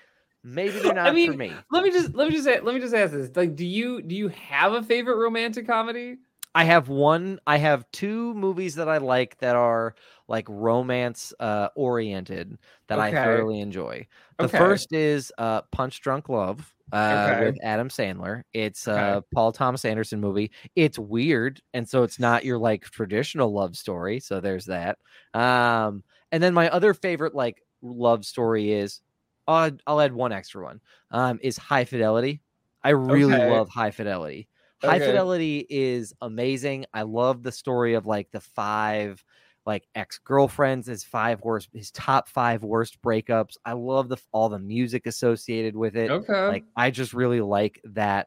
Maybe they're not I mean, for me. let me just let me just say, let me just ask this: like, do you do you have a favorite romantic comedy? I have one. I have two movies that I like that are like romance uh, oriented that I thoroughly enjoy. The Okay. first is uh, Punch Drunk Love uh, Okay. with Adam Sandler. It's Okay. a Paul Thomas Anderson movie. It's weird, and so it's not your like traditional love story. So there's that. Um, and then my other favorite like love story is I'll, add- I'll add one extra one. Um, is High Fidelity. I really Okay. love High Fidelity. High Okay. Fidelity is amazing. I love the story of like the five like ex-girlfriends, his five worst his top five worst breakups. I love the all the music associated with it. Okay. Like I just really like that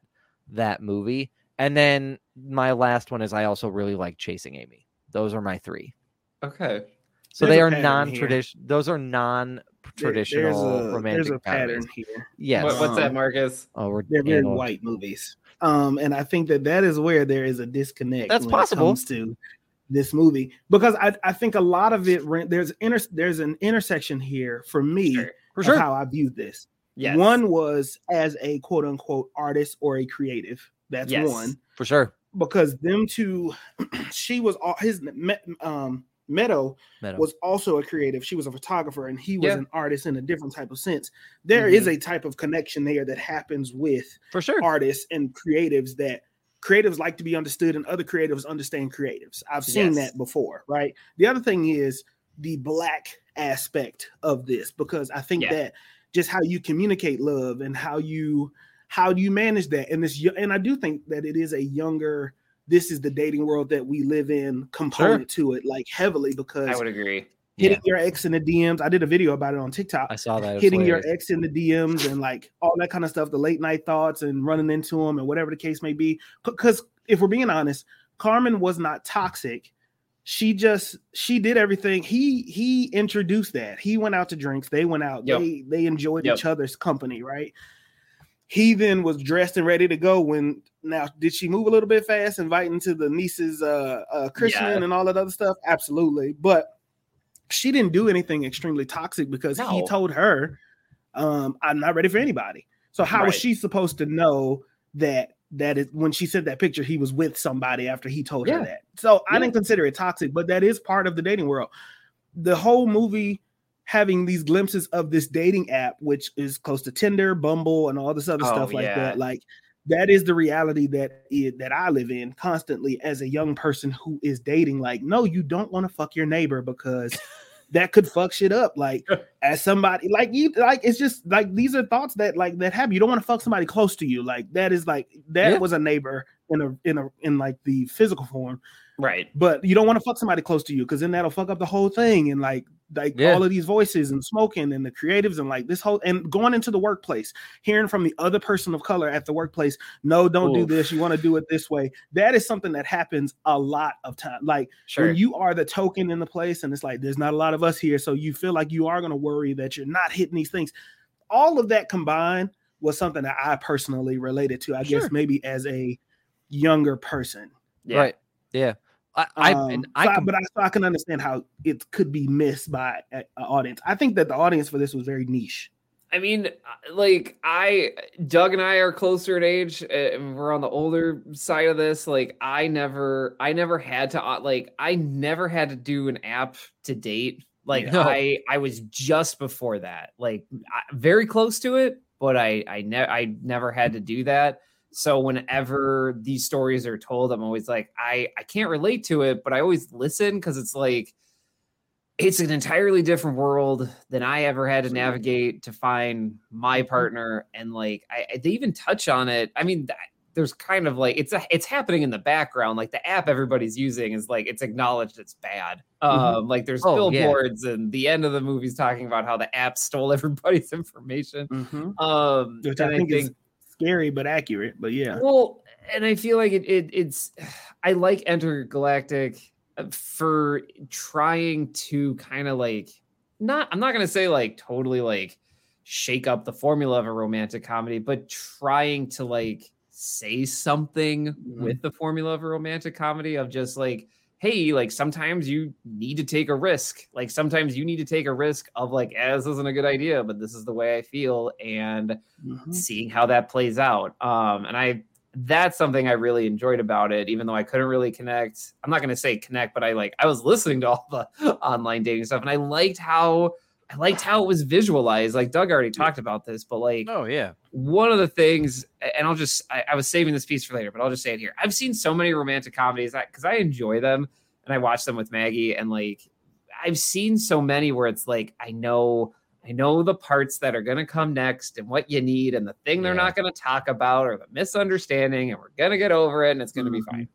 that movie. And then my last one is I also really like Chasing Amy. Those are my three. okay. So There's they are non-tradition. Those are non-traditional there's a, romantic There's a pattern comedies. here. Yes. What, what's that, Um, Marcus? oh, we're They're very white movies. Um, and I think that that is where there is a disconnect. That's when possible. It comes to this movie because I, I think a lot of it there's inter, there's an intersection here for me Sure. For sure. how I viewed this. Yes. One was as a quote unquote artist or a creative. That's Yes. one For sure. because them two, she was all his um Meadow Meadow. was also a creative. She was a photographer and he was Yeah. an artist in a different type of sense. There is Mhm. a type of connection there that happens with For sure. artists and creatives that creatives like to be understood and other creatives understand creatives. I've seen Yes. that before, right? The other thing is the black aspect of this because I think Yeah. that just how you communicate love and how you how do you manage that and this and I do think that it is a younger this is the dating world that we live in component to it like heavily because I would agree. hitting your ex in the DMs. I did a video about it on TikTok I saw that. Hitting your ex in the DMs and like all that kind of stuff, the late night thoughts and running into them and whatever the case may be. Because if we're being honest, Carmen was not toxic. She just she did everything. He he introduced that. He went out to drinks. They went out. Yep. They they enjoyed Yep. each other's company, right? He then was dressed and ready to go when now did she move a little bit fast, inviting to the niece's uh uh christening Yeah. and all that other stuff? Absolutely. But she didn't do anything extremely toxic because he told her, um, I'm not ready for anybody. So how was she supposed to know that that is when she sent that picture, he was with somebody after he told Yeah. her that? So I didn't consider it toxic, but that is part of the dating world. The whole movie having these glimpses of this dating app, which is close to Tinder, Bumble, and all this other Oh, stuff like yeah. that. Like that is the reality that it, that I live in constantly as a young person who is dating. Like, no, you don't want to fuck your neighbor because that could fuck shit up. Like, as somebody like you, like it's just like these are thoughts that like that happen. You don't want to fuck somebody close to you. Like that is like that Yeah. was a neighbor in a in a in like the physical form Right. but you don't want to fuck somebody close to you because then that'll fuck up the whole thing and like like Yeah. all of these voices and smoking and the creatives and like this whole and going into the workplace hearing from the other person of color at the workplace no don't do this you want to do it this way that is something that happens a lot of time like Sure. when you are the token in the place and it's like there's not a lot of us here so you feel like you are going to worry that you're not hitting these things all of that combined was something that i personally related to i Sure. guess maybe as a younger person yeah. Right. Yeah. I, I, um, and so I, I- but I, so I can understand how it could be missed by an audience. I think that the audience for this was very niche. I mean, uh, like I, Doug and I are closer in age, uh, and we're on the older side of this. Like I never, I never had to, uh, like I never had to do an app to date. Like No. I, I was just before that, like I, very close to it, but I, I never, I never had to do that. So whenever these stories are told, I'm always like, I, I can't relate to it, but I always listen because it's like, it's an entirely different world than I ever had to navigate to find my Mm-hmm. partner. And like, I, I- they even touch on it. I mean, th- there's kind of like it's a, it's happening in the background. Like the app everybody's using is like it's acknowledged it's bad. Um, like there's Oh, yeah. billboards, and the end of the movie's talking about how the app stole everybody's information. Mhm. Um, Which and I think is scary but accurate. But yeah, well, and I feel like it, it it's I like Intergalactic uh, for trying to kind of like not I'm not gonna say like totally like shake up the formula of a romantic comedy, but trying to like say something with the formula of a romantic comedy of just like hey like sometimes you need to take a risk like sometimes you need to take a risk of like eh, this isn't a good idea but this is the way i feel and Mhm. seeing how that plays out. Um, and I that's something I really enjoyed about it, even though I couldn't really connect. I'm not gonna say connect, but I like I was listening to all the online dating stuff, and I liked how I liked how it was visualized. Like Doug already talked about this, but like Oh yeah. one of the things, and I'll just, I, I was saving this piece for later, but I'll just say it here. I've seen so many romantic comedies because I enjoy them and I watch them with Maggie. And like, I've seen so many where it's like, I know, I know the parts that are going to come next and what you need and the thing they're Yeah. not going to talk about or the misunderstanding, and we're going to get over it and it's going to Mhm. be fine.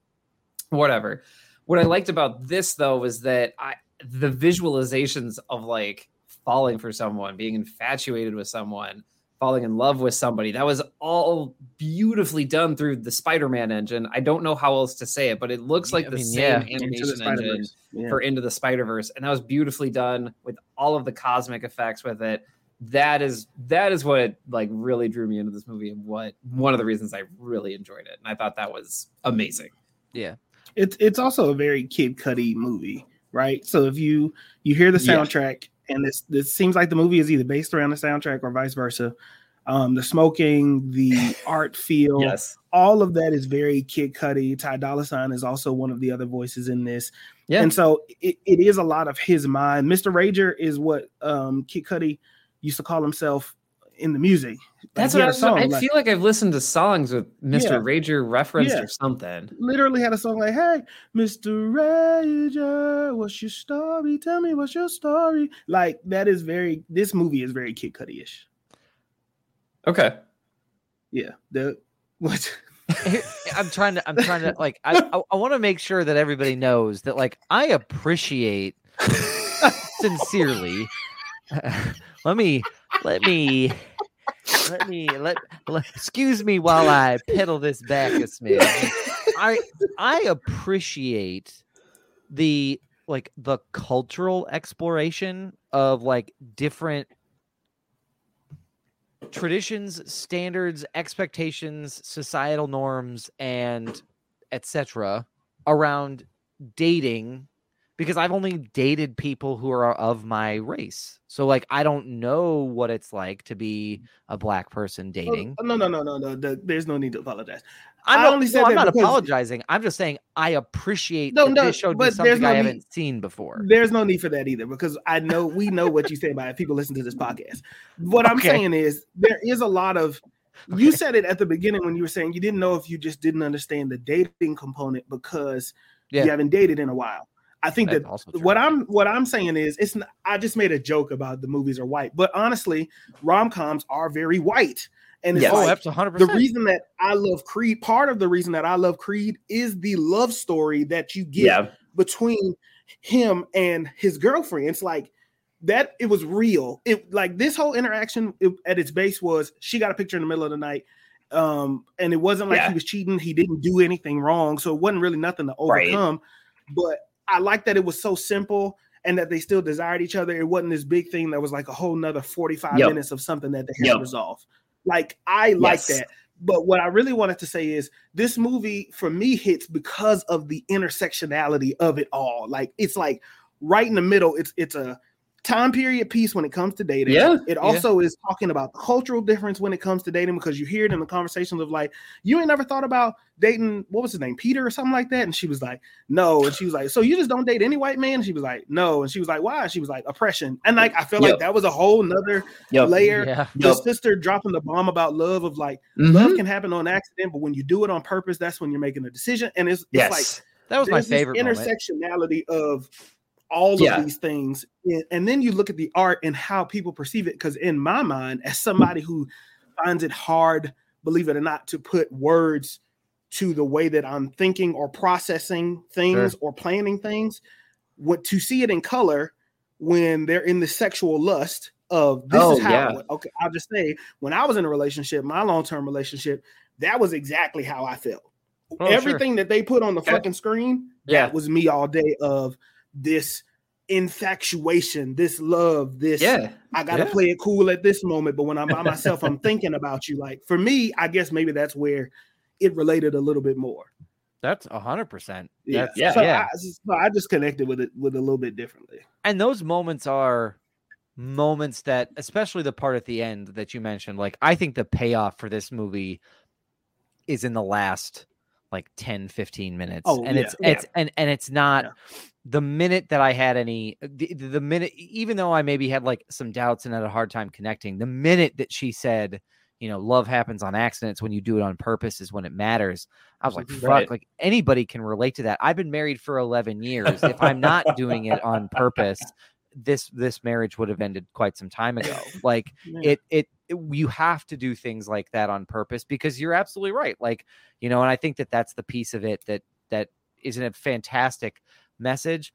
Whatever. What I liked about this though was that I, the visualizations of like falling for someone, being infatuated with someone, falling in love with somebody. That was all beautifully done through the Spider-Man engine. I don't know how else to say it, but it looks like I the mean, same yeah. Into the animation engine Yeah. for Into the Spider-Verse, and that was beautifully done with all of the cosmic effects with it. That is that is what like really drew me into this movie and what one of the reasons I really enjoyed it. And I thought that was amazing. Yeah. it's it's also a very Kid Cudi movie, right? So if you you hear the Yeah. And this this seems like the movie is either based around the soundtrack or vice versa. Um, the smoking, the art feel, Yes. all of that is very Kid Cudi. Ty Dolla Sign is also one of the other voices in this, Yeah. and so it, it is a lot of his mind. Mr. Rager is what um, Kid Cudi used to call himself in the music. That's he what I, had a was, song, I like- feel like I've listened to songs with Mr. Yeah. Rager referenced Yeah. or something. literally had a song like, "Hey, Mr. Rager, what's your story? Tell me what's your story." Like that is very. This movie is very Kid Cudi ish. Okay. Yeah. The what? I'm trying to. I'm trying to like. I I, I want to make sure that everybody knows that like I appreciate sincerely. let me. Let me. Let me let, let excuse me while I pedal this back a smidge. I I appreciate the like the cultural exploration of like different traditions, standards, expectations, societal norms, and etc. around dating because I've only dated people who are of my race. So like I don't know what it's like to be mm. a black person oh, dating. Oh, no, no, no, no, no. the- there's no need to apologize. I'm I not, only no, said I'm not apologizing. I'm just saying I appreciate No, that no, this showed me but something no I need- haven't seen before. There's no need for that either because I know we know what you say about it. People listen to this podcast. What I'm saying is there is a lot of. You said it at the beginning when you were saying you didn't know if you just didn't understand the dating component because Yeah. you haven't dated in a while. I think That's that also what I'm what I'm saying is it's not, I just made a joke about the movies are white, but honestly, rom coms are very white, and it's Yes. Oh, like, that's 100. the reason that I love Creed. Part of the reason that I love Creed is the love story that you get Yeah. between him and his girlfriend. It's like that. It was real. It like this whole interaction it- at its base was she got a picture in the middle of the night. Um, and it wasn't like Yeah. he was cheating. He didn't do anything wrong, so it wasn't really nothing to Right. overcome. But I like that it was so simple and that they still desired each other. It wasn't this big thing that was like a whole nother 45 Yep. minutes of something that they had Yep. to resolve. Like I like that. But what I really wanted to say is this movie for me hits because of the intersectionality of it all. Like it's like right in the middle. It's it's a time period piece when it comes to dating. Yeah, It also is talking about the cultural difference when it comes to dating because you hear it in the conversations of like, you ain't never thought about dating, what was his name, Peter or something like that? And she was like, no. And she was like, so you just don't date any white man? And she was like, no. And she was like, why? And she was like, oppression. And like, I feel Yep. like that was a whole nother Yep. layer. Yeah. The Yep. sister dropping the bomb about love of like, Mhm. love can happen on accident, but when you do it on purpose, that's when you're making a decision. And it's, it's like, That was my there's this favorite moment. intersectionality of all Yeah. of these things and, then you look at the art and how people perceive it because in my mind as somebody who finds it hard believe it or not to put words to the way that i'm thinking or processing things or planning things what to see it in color when they're in the sexual lust of this Oh, is how yeah. okay i'll just say when i was in a relationship my long-term relationship that was exactly how i felt Oh, sure. everything that they put on the Okay. fucking screen Yeah. that was me all day of this infatuation this love this Yeah. i gotta Yeah. play it cool at this moment but when i'm by myself i'm thinking about you like for me i guess maybe that's where it related a little bit more That's a hundred percent. yeah Yeah. so yeah. I, so I just connected with it with a little bit differently and those moments are moments that especially the part at the end that you mentioned like i think the payoff for this movie is in the last like 10 15 minutes Oh, and yeah. it's it's and and it's not Yeah. The minute that i had any uh, the, the minute even though i maybe had like some doubts and had a hard time connecting the minute that she said you know love happens on accidents when you do it on purpose is when it matters i was like fuck Right. like anybody can relate to that. I've been married for 11 years. If i'm not doing it on purpose this this marriage would have ended quite some time ago. Like it, it it you have to do things like that on purpose because you're absolutely right. Like you know and i think that that's the piece of it that that isn't a fantastic message.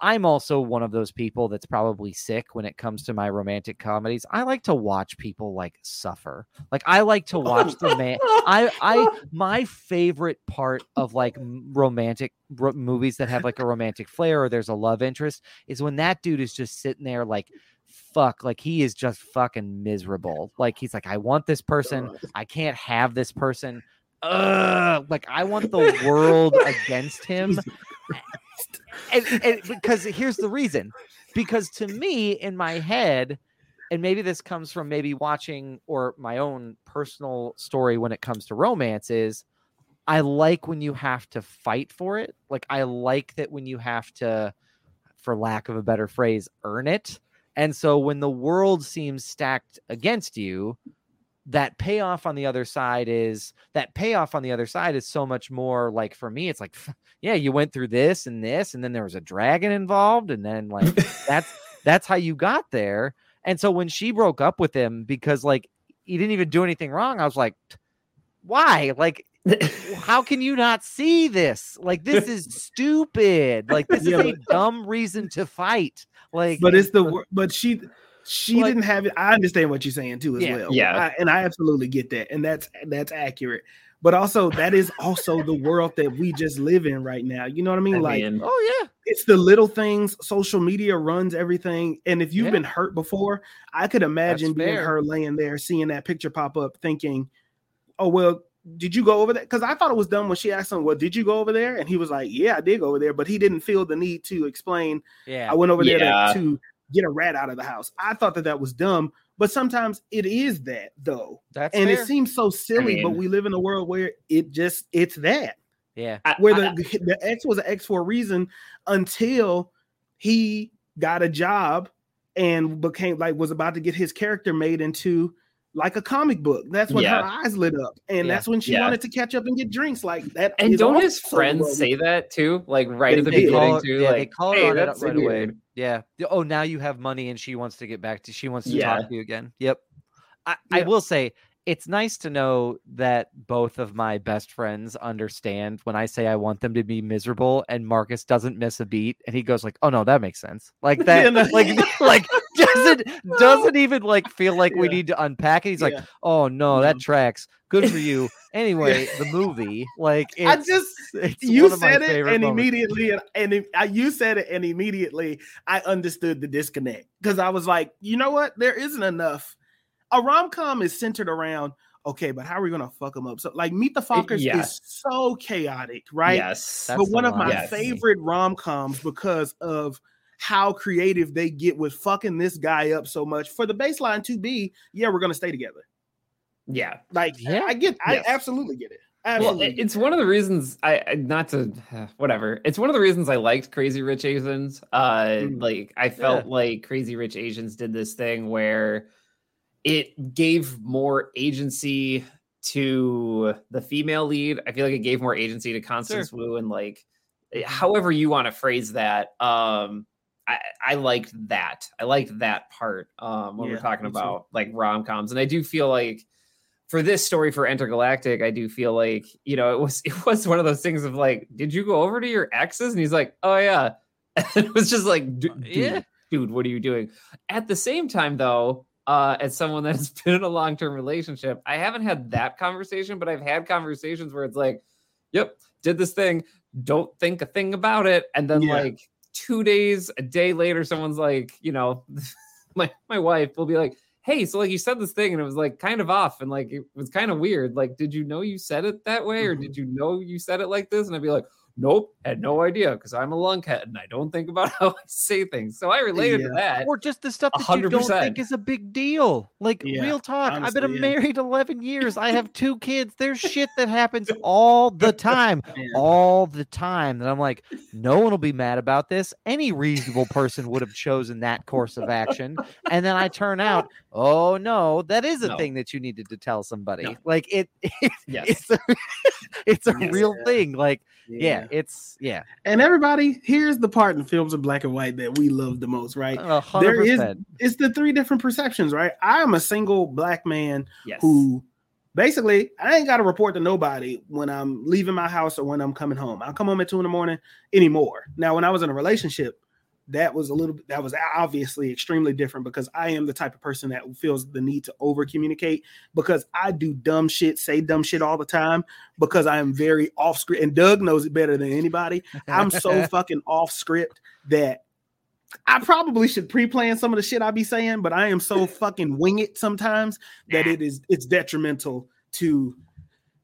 I'm also one of those people that's probably sick when it comes to my romantic comedies. I like to watch people like suffer. Like i like to watch the man I I my favorite part of like romantic ro- movies that have like a romantic flair or there's a love interest is when that dude is just sitting there like fuck like he is just fucking miserable. Like he's like I want this person. I can't have this person. Ugh, like I want the world against him and, and because here's the reason because to me in my head and maybe this comes from maybe watching or my own personal story when it comes to romance is I like when you have to fight for it. Like I like that when you have to, for lack of a better phrase, earn it. And so when the world seems stacked against you, that payoff on the other side is that payoff on the other side is so much more like for me, it's like, yeah, you went through this and this, and then there was a dragon involved, and then like that's that's how you got there. And so when she broke up with him because like he didn't even do anything wrong, I was like, why? Like, how can you not see this? Like, this is stupid. Like, this Yeah, is a dumb reason to fight. Like, but it's the uh but she she Like- didn't have it i understand what you're saying too as Yeah. well Yeah. I- and i absolutely get that and that's that's accurate but also that is also the world that we just live in right now you know what i mean I like mean, oh yeah, it's the little things social media runs everything and if you've Yeah. been hurt before i could imagine being fair. her laying there seeing that picture pop up thinking oh well did you go over there because i thought it was dumb when she asked him well did you go over there and he was like yeah i did go over there but he didn't feel the need to explain yeah. i went over there Yeah. to, to get a rat out of the house. I thought that that was dumb but sometimes it is that though. That's and fair. it seems so silly but mean- we live in a world where it just it's that. Yeah, I- where I- the the X was an X for a reason until he got a job and became like was about to get his character made into like a comic book. That's when Yeah. her eyes lit up, and Yeah. that's when she Yeah. wanted to catch up and get drinks. Like that. and don't his friends world we- say that too? Like right They at the did. beginning call, too. yeah, like they call hey, her on it that's right weird. away. Yeah. Oh, now you have money, and she wants to get back to. She wants to Yeah. talk to you again. Yep. I, I will say it's nice to know that both of my best friends understand when I say I want them to be miserable, and Marcus doesn't miss a beat, and he goes like, "Oh no, that makes sense." Like that, Yeah, no. like like doesn't doesn't even like feel like we need to unpack it. He's like, "Oh no, that tracks. Good for you." Anyway, the movie, like, I just it's you one of my said it and moments. immediately and, and I- you said it and immediately I understood the disconnect because I was like, you know what? There isn't enough. A rom com is centered around okay, but how are we gonna fuck them up? So like Meet the Fockers yeah. is so chaotic, right? Yes. But one of my Yes. favorite rom coms because of how creative they get with fucking this guy up so much. For the baseline to be, yeah, we're gonna stay together. yeah. Like, Yeah. I get, I Yes. absolutely get it. Well, Absolutely, it- get it's one of the reasons I I- not to whatever. It's one of the reasons I liked Crazy Rich Asians. Uh, Mm. like I felt like Crazy Rich Asians did this thing where it gave more agency to the female lead. I feel like it gave more agency to Constance Wu and like eh, however you want to phrase that. Um, I, I liked that. I liked that part um, when Yeah, we're talking me too. about like rom coms, and I do feel like for this story for Intergalactic, I do feel like you know it was it was one of those things of like, did you go over to your exes? And he's like, oh yeah, and it was just like, dude, yeah. dude, what are you doing? At the same time, though, uh, as someone that's been in a long term relationship, I haven't had that conversation, but I've had conversations where it's like, yep, did this thing, don't think a thing about it. And then, Yeah. like, two days, a day later, someone's like, you know, my, my wife will be like, hey, so like you said this thing and it was like kind of off and like it was kind of weird. Like, did you know you said it that way or Mhm. did you know you said it like this? And I'd be like, nope, had no idea because I'm a lunkhead and I don't think about how I say things. So I related to that. or just the stuff that you don't think is a big deal. Like Yeah, real talk. I've been yeah. married 11 years. I have two kids. There's shit that happens all the time. All the time that I'm like, no one will be mad about this. Any reasonable person would have chosen that course of action. And then I turn out, oh no, that is a No. thing that you needed to tell somebody. No. Like it, Yes. it's a, it's a Yes. real thing. Like, yeah, it's yeah. And everybody, here's the part in films in black and white that we love the most, right? a There hundred is it's the three different perceptions, right? I am a single black man yes. who basically I ain't got to report to nobody when I'm leaving my house or when I'm coming home. I come home at two in the morning anymore. Now, when I was in a relationship, that was a little bit that was obviously extremely different because I am the type of person that feels the need to over communicate because I do dumb shit, say dumb shit all the time because I am very off script. And Doug knows it better than anybody. I'm so fucking off script that I probably should pre-plan some of the shit I be saying, but I am so fucking wing it sometimes that it is it's detrimental to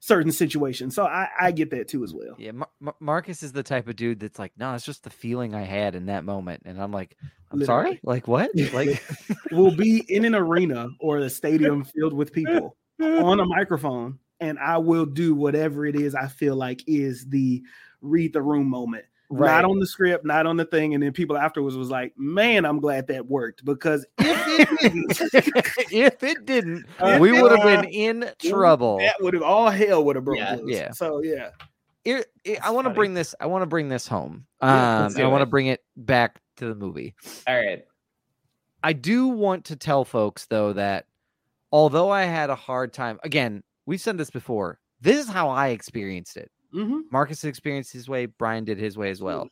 certain situations. So I, I get that too as well. Yeah, Mar- Mar- Marcus is the type of dude that's like, no, it's just the feeling I had in that moment, and I'm like, I'm sorry, like what? Like, We'll be in an arena or a stadium filled with people on a microphone, and I will do whatever it is I feel like is the read the room moment. Right. Not on the script, not on the thing, and then people afterwards was like, "Man, I'm glad that worked because if it didn't, if it didn't, Uh, we would have been in trouble. that would have all hell would have broke Yeah, loose." yeah. So yeah, Here- I want to bring this. I want to bring this home. Um, let's I want to bring it back to the movie. All right. I do want to tell folks though that although I had a hard time, again, we've said this before. This is how I experienced it. Hmm Marcus experienced his way. Brian did his way as well.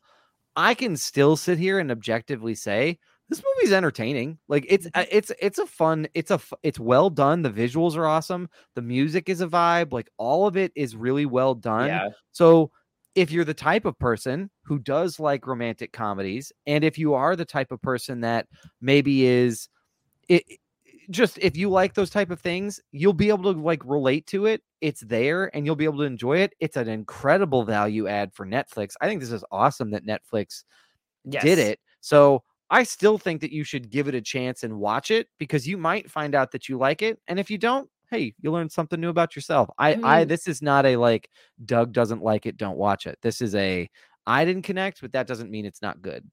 I can still sit here and objectively say this movie's entertaining. Like it's uh, it's it's a fun. It's a it's well done. The visuals are awesome. The music is a vibe. Like all of it is really well done. Yeah. So if you're the type of person who does like romantic comedies, and if you are the type of person that maybe is it just if you like those type of things, you'll be able to like relate to it. It's there and you'll be able to enjoy it. It's an incredible value add for Netflix. I think this is awesome that Netflix Yes. did it. So I still think that you should give it a chance and watch it because you might find out that you like it. And if you don't, hey, you learn something new about yourself. I, I I, this is not a like Doug doesn't like it, don't watch it. This is a I didn't connect, but that doesn't mean it's not good.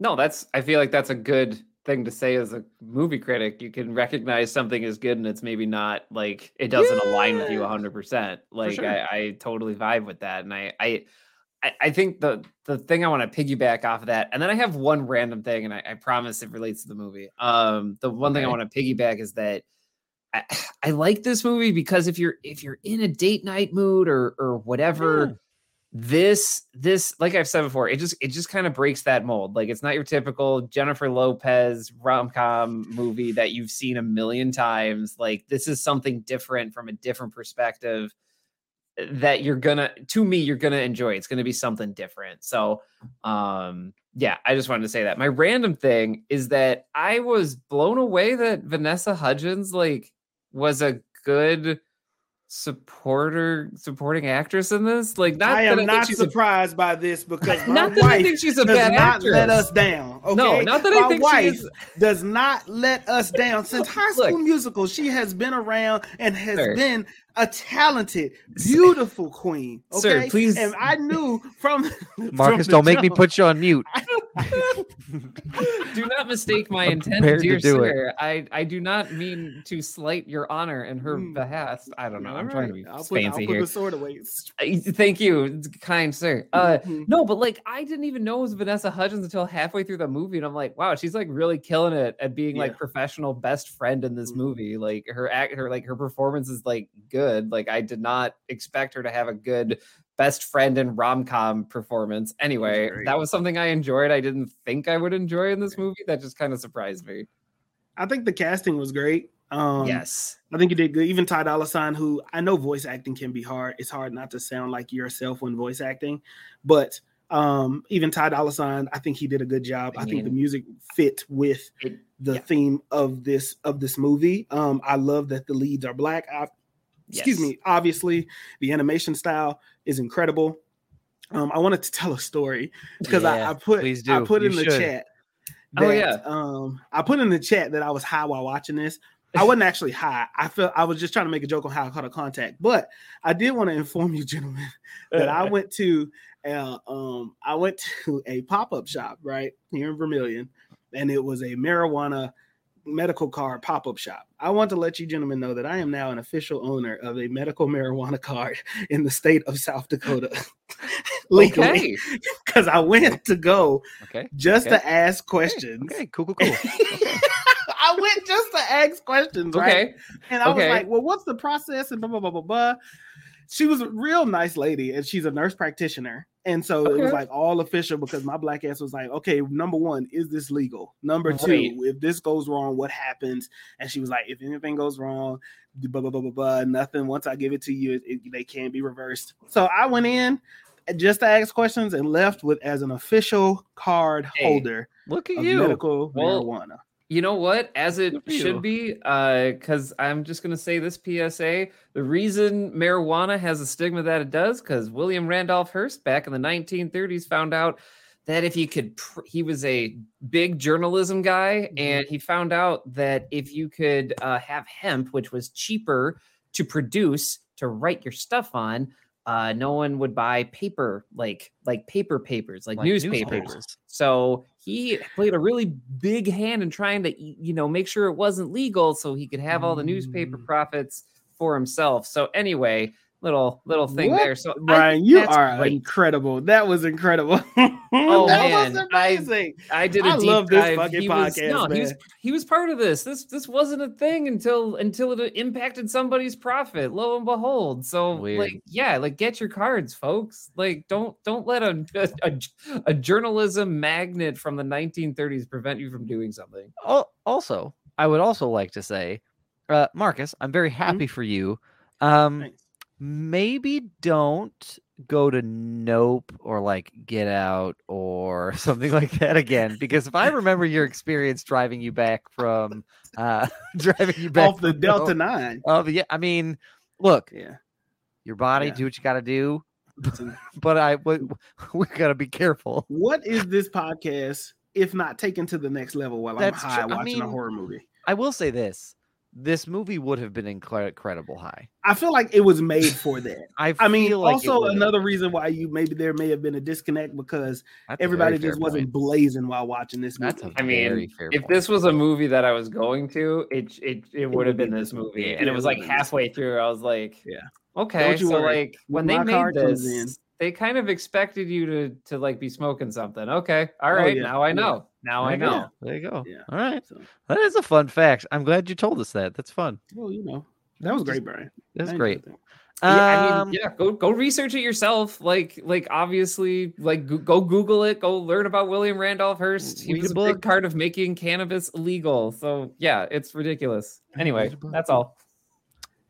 No, that's I feel like that's a good thing to say as a movie critic. You can recognize something is good and it's maybe not like it doesn't align with you hundred percent. Like sure. I, I totally vibe with that. And I I I- think the the thing I want to piggyback off of that, and then I have one random thing, and I, I promise it relates to the movie. Um, the one thing I want to piggyback is that I, I like this movie because if you're if you're in a date night mood or or whatever. This this like I've said before, it just it just kind of breaks that mold. Like it's not your typical Jennifer Lopez rom com movie that you've seen a million times. Like this is something different from a different perspective eh, that you're gonna to me you're gonna enjoy. It's gonna be something different. So um yeah, I just wanted to say that. My random thing is that I was blown away that Vanessa Hudgens like was a good supporter supporting actress in this. Like not I that am not she's a- surprised by this because my not that I think she's a does bad not actress. let us down. Okay? No, not that my I think wife she is. does not let us down since High Look. School Musical. She has been around and has Sir. been a talented, beautiful queen. Sir, Okay, please- And I knew from Marcus, from don't make me put you on mute. Do not mistake my I'm intent, prepared to dear do it. sir. I, I do not mean to slight your honor in her Mm. behest. I don't know. I'm All trying to be I'll put, I'll fancy put here. the sword away. Uh, Thank you, kind sir. Uh, Mhm. no, but like I didn't even know it was Vanessa Hudgens until halfway through the movie, and I'm like, wow, she's like really killing it at being Yeah. like professional best friend in this Mhm. movie. Like her act, her like her performance is like good. Like I did not expect her to have a good best friend and rom com performance. Anyway, that was something I enjoyed. I didn't think I would enjoy in this movie. That just kind of surprised me. I think the casting was great. Um, yes. I think you did good. Even Ty Dolla Sign, who I know voice acting can be hard. It's hard not to sound like yourself when voice acting, but um, even Ty Dolla Sign, I think he did a good job. I I, think the music fit with It- the yeah. theme of this of this movie. Um, I love that the leads are black. I, excuse Yes. me. Obviously, the animation style is incredible. Um, I wanted to tell a story because Yeah, I, I put I put You in the should. chat. Oh, yeah. Um, I put in the chat that I was high while watching this. I wasn't actually high. I felt I was just trying to make a joke on how I caught a contact. But I did want to inform you, gentlemen, that I went to uh, um I went to a pop-up shop right here in Vermillion, and it was a marijuana medical card pop-up shop. I want to let you gentlemen know that I am now an official owner of a medical marijuana card in the state of South Dakota. legally Okay. because I went to go Okay. just Okay. to ask questions. Okay. Cool. Cool. Cool. I went just to ask questions, right? Okay. And I Okay. was like, well, what's the process? And blah, blah, blah, blah, blah. She was a real nice lady and she's a nurse practitioner. And so it was like all official because my black ass was like, okay, number one, is this legal? Number two, Right. if this goes wrong, what happens? And she was like, if anything goes wrong, blah, blah, blah, blah, blah, nothing. Once I give it to you, it, they can't be reversed. So I went in just to ask questions and left with as an official card Hey, holder Look at you. medical Well, marijuana. You know what? As it Good for you. should be, because I'm just going to say this PSA. The reason marijuana has a stigma that it does, because William Randolph Hearst back in the 1930s found out that if you could, pr- he was a big journalism guy, Mhm. and he found out that if you could uh, have hemp, which was cheaper to produce to write your stuff on, uh, no one would buy paper like like paper papers like, Like newspapers. newspapers. So he played a really big hand in trying to, you know, make sure it wasn't legal so he could have all the newspaper Mm. profits for himself. So anyway, little little thing What? there. So Brian, think you are great. incredible. That was incredible. Oh, that was man, I- amazing. I did a I deep love this dive. fucking he was, podcast, no, he was he was part of this. This this wasn't a thing until until it impacted somebody's profit. Lo and behold. So Weird. like yeah, like get your cards, folks. Like don't don't let a a, a journalism magnet from the 1930s prevent you from doing something. Al- Also, I would also like to say, uh, Marcus, I'm very happy for you. Um, Thanks. Maybe don't go to Nope or like Get Out or something like that again, because if I remember your experience driving you back from uh, driving you back Off the Delta Nope- Nine. Oh yeah, I mean, look, Yeah. your body, Yeah. do what you got to do, but I we, we got to be careful. What is this podcast if not taken to the next level while That's I'm high true. I watching a horror movie? I will say this: this movie would have been incredible high. I feel like it was made for that. I, I mean, like also another reason why you maybe there may have been a disconnect because That's everybody just wasn't point. blazing while watching this movie. That's a I mean, very fair if point. this was a movie that I was going to, it it, it would have been this movie. Yeah, and it it was like have been this halfway through, I was like, Yeah. okay. Don't you So worry. like when When they made this, in- they kind of expected you to to like be smoking something. Okay, all oh, right, Oh, yeah, now I yeah. Know. Now I you go. know. There you go. Yeah. All right. So, That is a fun fact. I'm glad you told us that. That's fun. well, you know, that was great, Brian. That's great. that. Yeah, I Um, mean, yeah, go go research it yourself. Like, like obviously, like go, go Google it. Go learn about William Randolph Hearst. He Read was a a big part of making cannabis illegal. So yeah, it's ridiculous. Anyway, Read a book. that's all.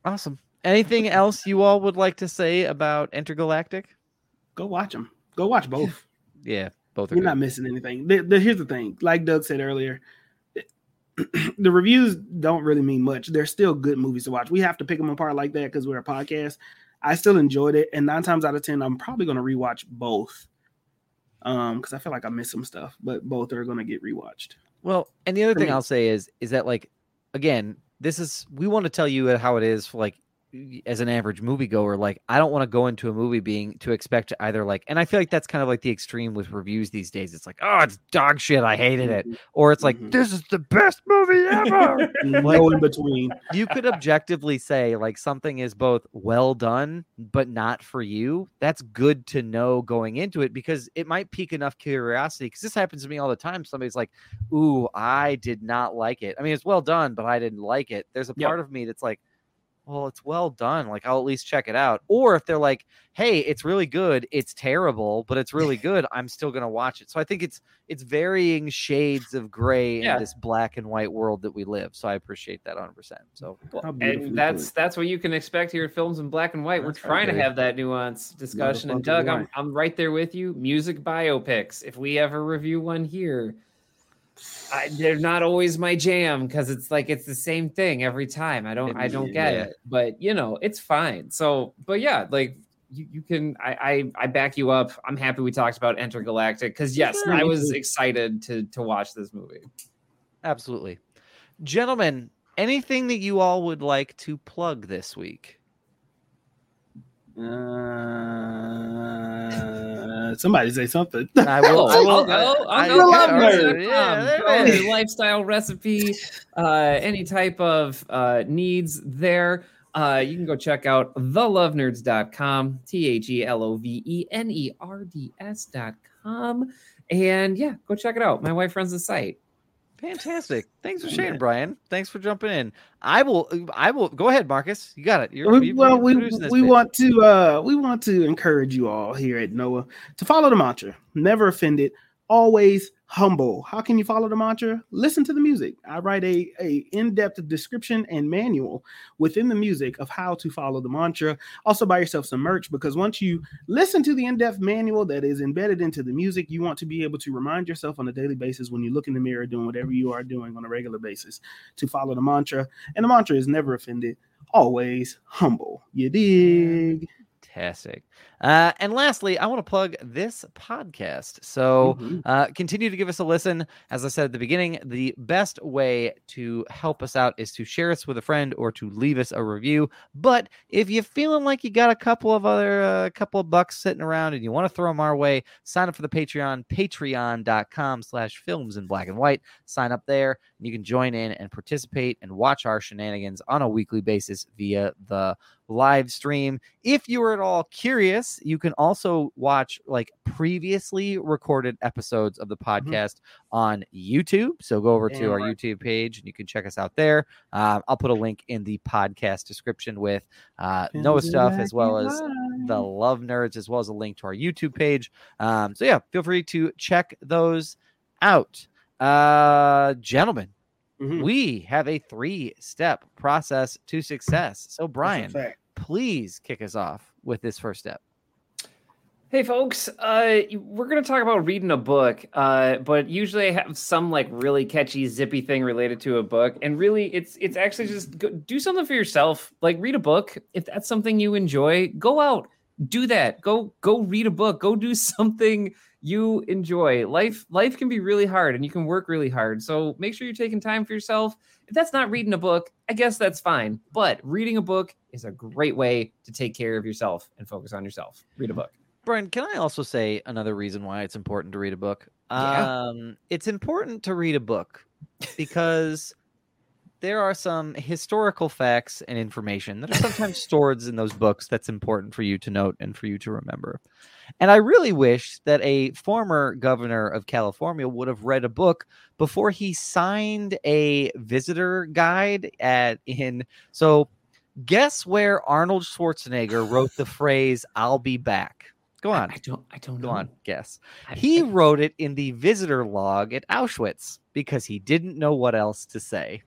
Awesome. Anything else you all would like to say about Intergalactic? Go watch them. Go watch both. Yeah, both are You're good. not missing anything. The- the- here's the thing, like Doug said earlier, the reviews don't really mean much. They're still good movies to watch. We have to pick them apart like that because we're a podcast. I still enjoyed it, and nine times out of ten, I'm probably going to rewatch both. Um, because I feel like I missed some stuff, but both are going to get rewatched. Well, and the other thing me. I'll say is is that like again, this is we want to tell you how it is for like as an average moviegoer, like I don't want to go into a movie being to expect either like, and I feel like that's kind of like the extreme with reviews these days. It's like, oh, it's dog shit, I hated it, or it's like Mhm. this is the best movie ever. no in between. you could objectively say like something is both well done but not for you that's good to know going into it because it might pique enough curiosity because this happens to me all the time somebody's like ooh i did not like it i mean it's well done but i didn't like it there's a Yep. part of me that's like well it's well done like i'll at least check it out or if they're like hey it's really good it's terrible but it's really good i'm still going to watch it so i think it's it's varying shades of gray Yeah. in this black and white world that we live so i appreciate that 100% so and that's put. that's what you can expect here at films in black and white. We're trying to have that nuance discussion. And Doug, I'm. I'm right there with you. Music biopics. If we ever review one here, I, they're not always my jam because it's like it's the same thing every time. I don't I don't get Yeah. it, but you know it's fine. So, but yeah, like you, you can I, I I back you up. I'm happy we talked about Intergalactic because yes, Sure, I was excited to to watch this movie. Absolutely. Gentlemen, anything that you all would like to plug this week? Uh, somebody say something. I will. I will. I'll go. I'll I- go. I- Love yeah, yeah, there Go it is. to lifestyle recipe, uh, any type of uh, needs there. Uh, you can go check out thelovenerds.com, T H E L O V E N E R D S.com. And yeah, go check it out. My wife runs the site. Fantastic. Thanks for sharing, Brian. Thanks for jumping in. I will. I will. Go ahead, Marcus. You got it. You're, We- you- well, we we want to uh we want to encourage you all here at Noah to follow the mantra: never offended, always humble. How can you follow the mantra? Listen to the music. I write a a in depth description and manual within the music of how to follow the mantra. Also, buy yourself some merch because once you listen to the in depth manual that is embedded into the music, you want to be able to remind yourself on a daily basis when you look in the mirror doing whatever you are doing on a regular basis to follow the mantra. And the mantra is never offended always humble. You dig? Fantastic. Uh, and lastly, I want to plug this podcast. So Mhm. uh, continue to give us a listen. As I said at the beginning, the best way to help us out is to share us with a friend or to leave us a review. But if you're feeling like you got a couple of other uh, couple of bucks sitting around and you want to throw them our way, sign up for the Patreon, patreon.com slash films in black and white. Sign up there and you can join in and participate and watch our shenanigans on a weekly basis via the live stream. If you are at all curious, you can also watch like previously recorded episodes of the podcast on YouTube. So go over to Damn our right. YouTube page and you can check us out there. Um, I'll put a link in the podcast description with uh, Noah stuff as well as the Love Nerds, as well as a link to our YouTube page. Um, so yeah, feel free to check those out. Uh, gentlemen, Mhm. we have a three-step process to success. So Brian, please kick us off with this first step. Hey, folks, uh, we're going to talk about reading a book, uh, but usually I have some like really catchy, zippy thing related to a book. And really, it's it's actually just go, do something for yourself. Like read a book. If that's something you enjoy, go out, do that. Go go read a book. Go do something you enjoy. Life life can be really hard, and you can work really hard. So make sure you're taking time for yourself. If that's not reading a book, I guess that's fine. But reading a book is a great way to take care of yourself and focus on yourself. Read a book. Brian, can I also say another reason why it's important to read a book? Yeah. Um, it's important to read a book because there are some historical facts and information that are sometimes stored in those books that's important for you to note and for you to remember. And I really wish that a former governor of California would have read a book before he signed a visitor guide at in so guess where Arnold Schwarzenegger wrote the phrase I'll be back. Go on. I don't. I don't Go know. on, guess. I- He I- wrote it in the visitor log at Auschwitz because he didn't know what else to say.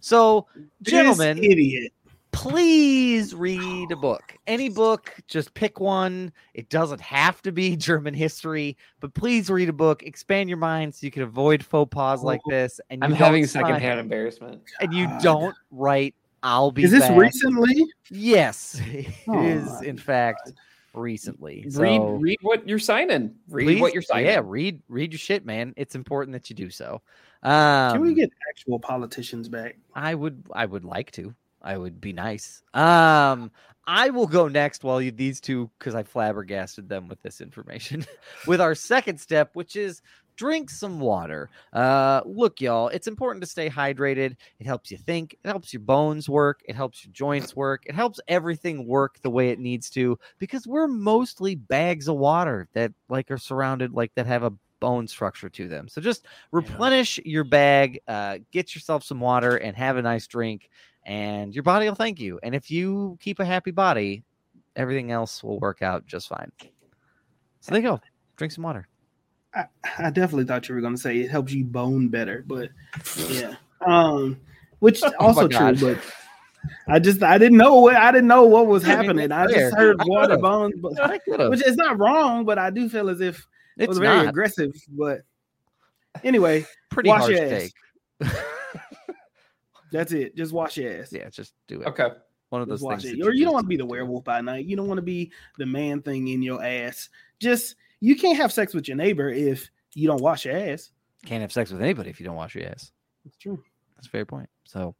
So, This gentlemen, idiot. please read a oh, book. Any book, just pick one. It doesn't have to be German history, but please read a book. Expand your mind so you can avoid faux pas like oh, this. And you I'm having sign- secondhand embarrassment. And you don't write. I'll be. Is this back." recently? Yes, it Oh is. my In fact, recently. Read, read what you're signing. Read Please- what you're signing. Yeah, read read your shit, man. It's important that you do so. Um, Can we get actual politicians back? I would I would like to. I would be nice. Um, I will go next while you these two because I flabbergasted them with this information. with our second step, which is drink some water. Uh, look, y'all, it's important to stay hydrated. It helps you think. It helps your bones work. It helps your joints work. It helps everything work the way it needs to because we're mostly bags of water that like are surrounded like that have a bone structure to them. So just replenish your bag, uh, get yourself some water, and have a nice drink, and your body will thank you. And if you keep a happy body, everything else will work out just fine. So there you go. Drink some water. I, I definitely thought you were going to say it helps you bone better, but yeah, um, which also true. But I just I didn't know what I didn't know what was I mean, happening. I fair. just heard I water bones, but I could've. which is not wrong. But I do feel as if it It's was very not aggressive. But anyway, pretty wash harsh your ass. take. that's it. Just wash your ass. yeah, just do it. Okay. One of those Just watch things. Or you don't want to be the werewolf by night. You don't want to be the man thing in your ass. Just you can't have sex with your neighbor if you don't wash your ass. Can't have sex with anybody if you don't wash your ass. That's true. That's a fair point. So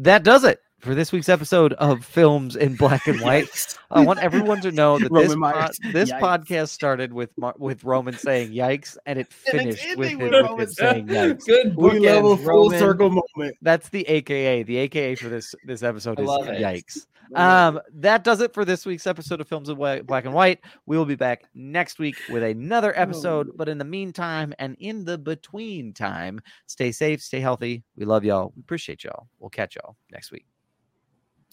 that does it for this week's episode of Films in Black and White. I want everyone to know that this, Roman Myers. pod- this Yikes. podcast started with Mar- with Roman saying "yikes" and it And it's finished with him with with Roman saying "yikes." Good We love a bookends, full Roman. circle moment. That's the AKA. The AKA for this this episode I is love it. "yikes." Um, that does it for this week's episode of Films of Black and White. We will be back next week with another episode. But in the meantime, and in the between time, stay safe, stay healthy. We love y'all. We appreciate y'all. We'll catch y'all next week.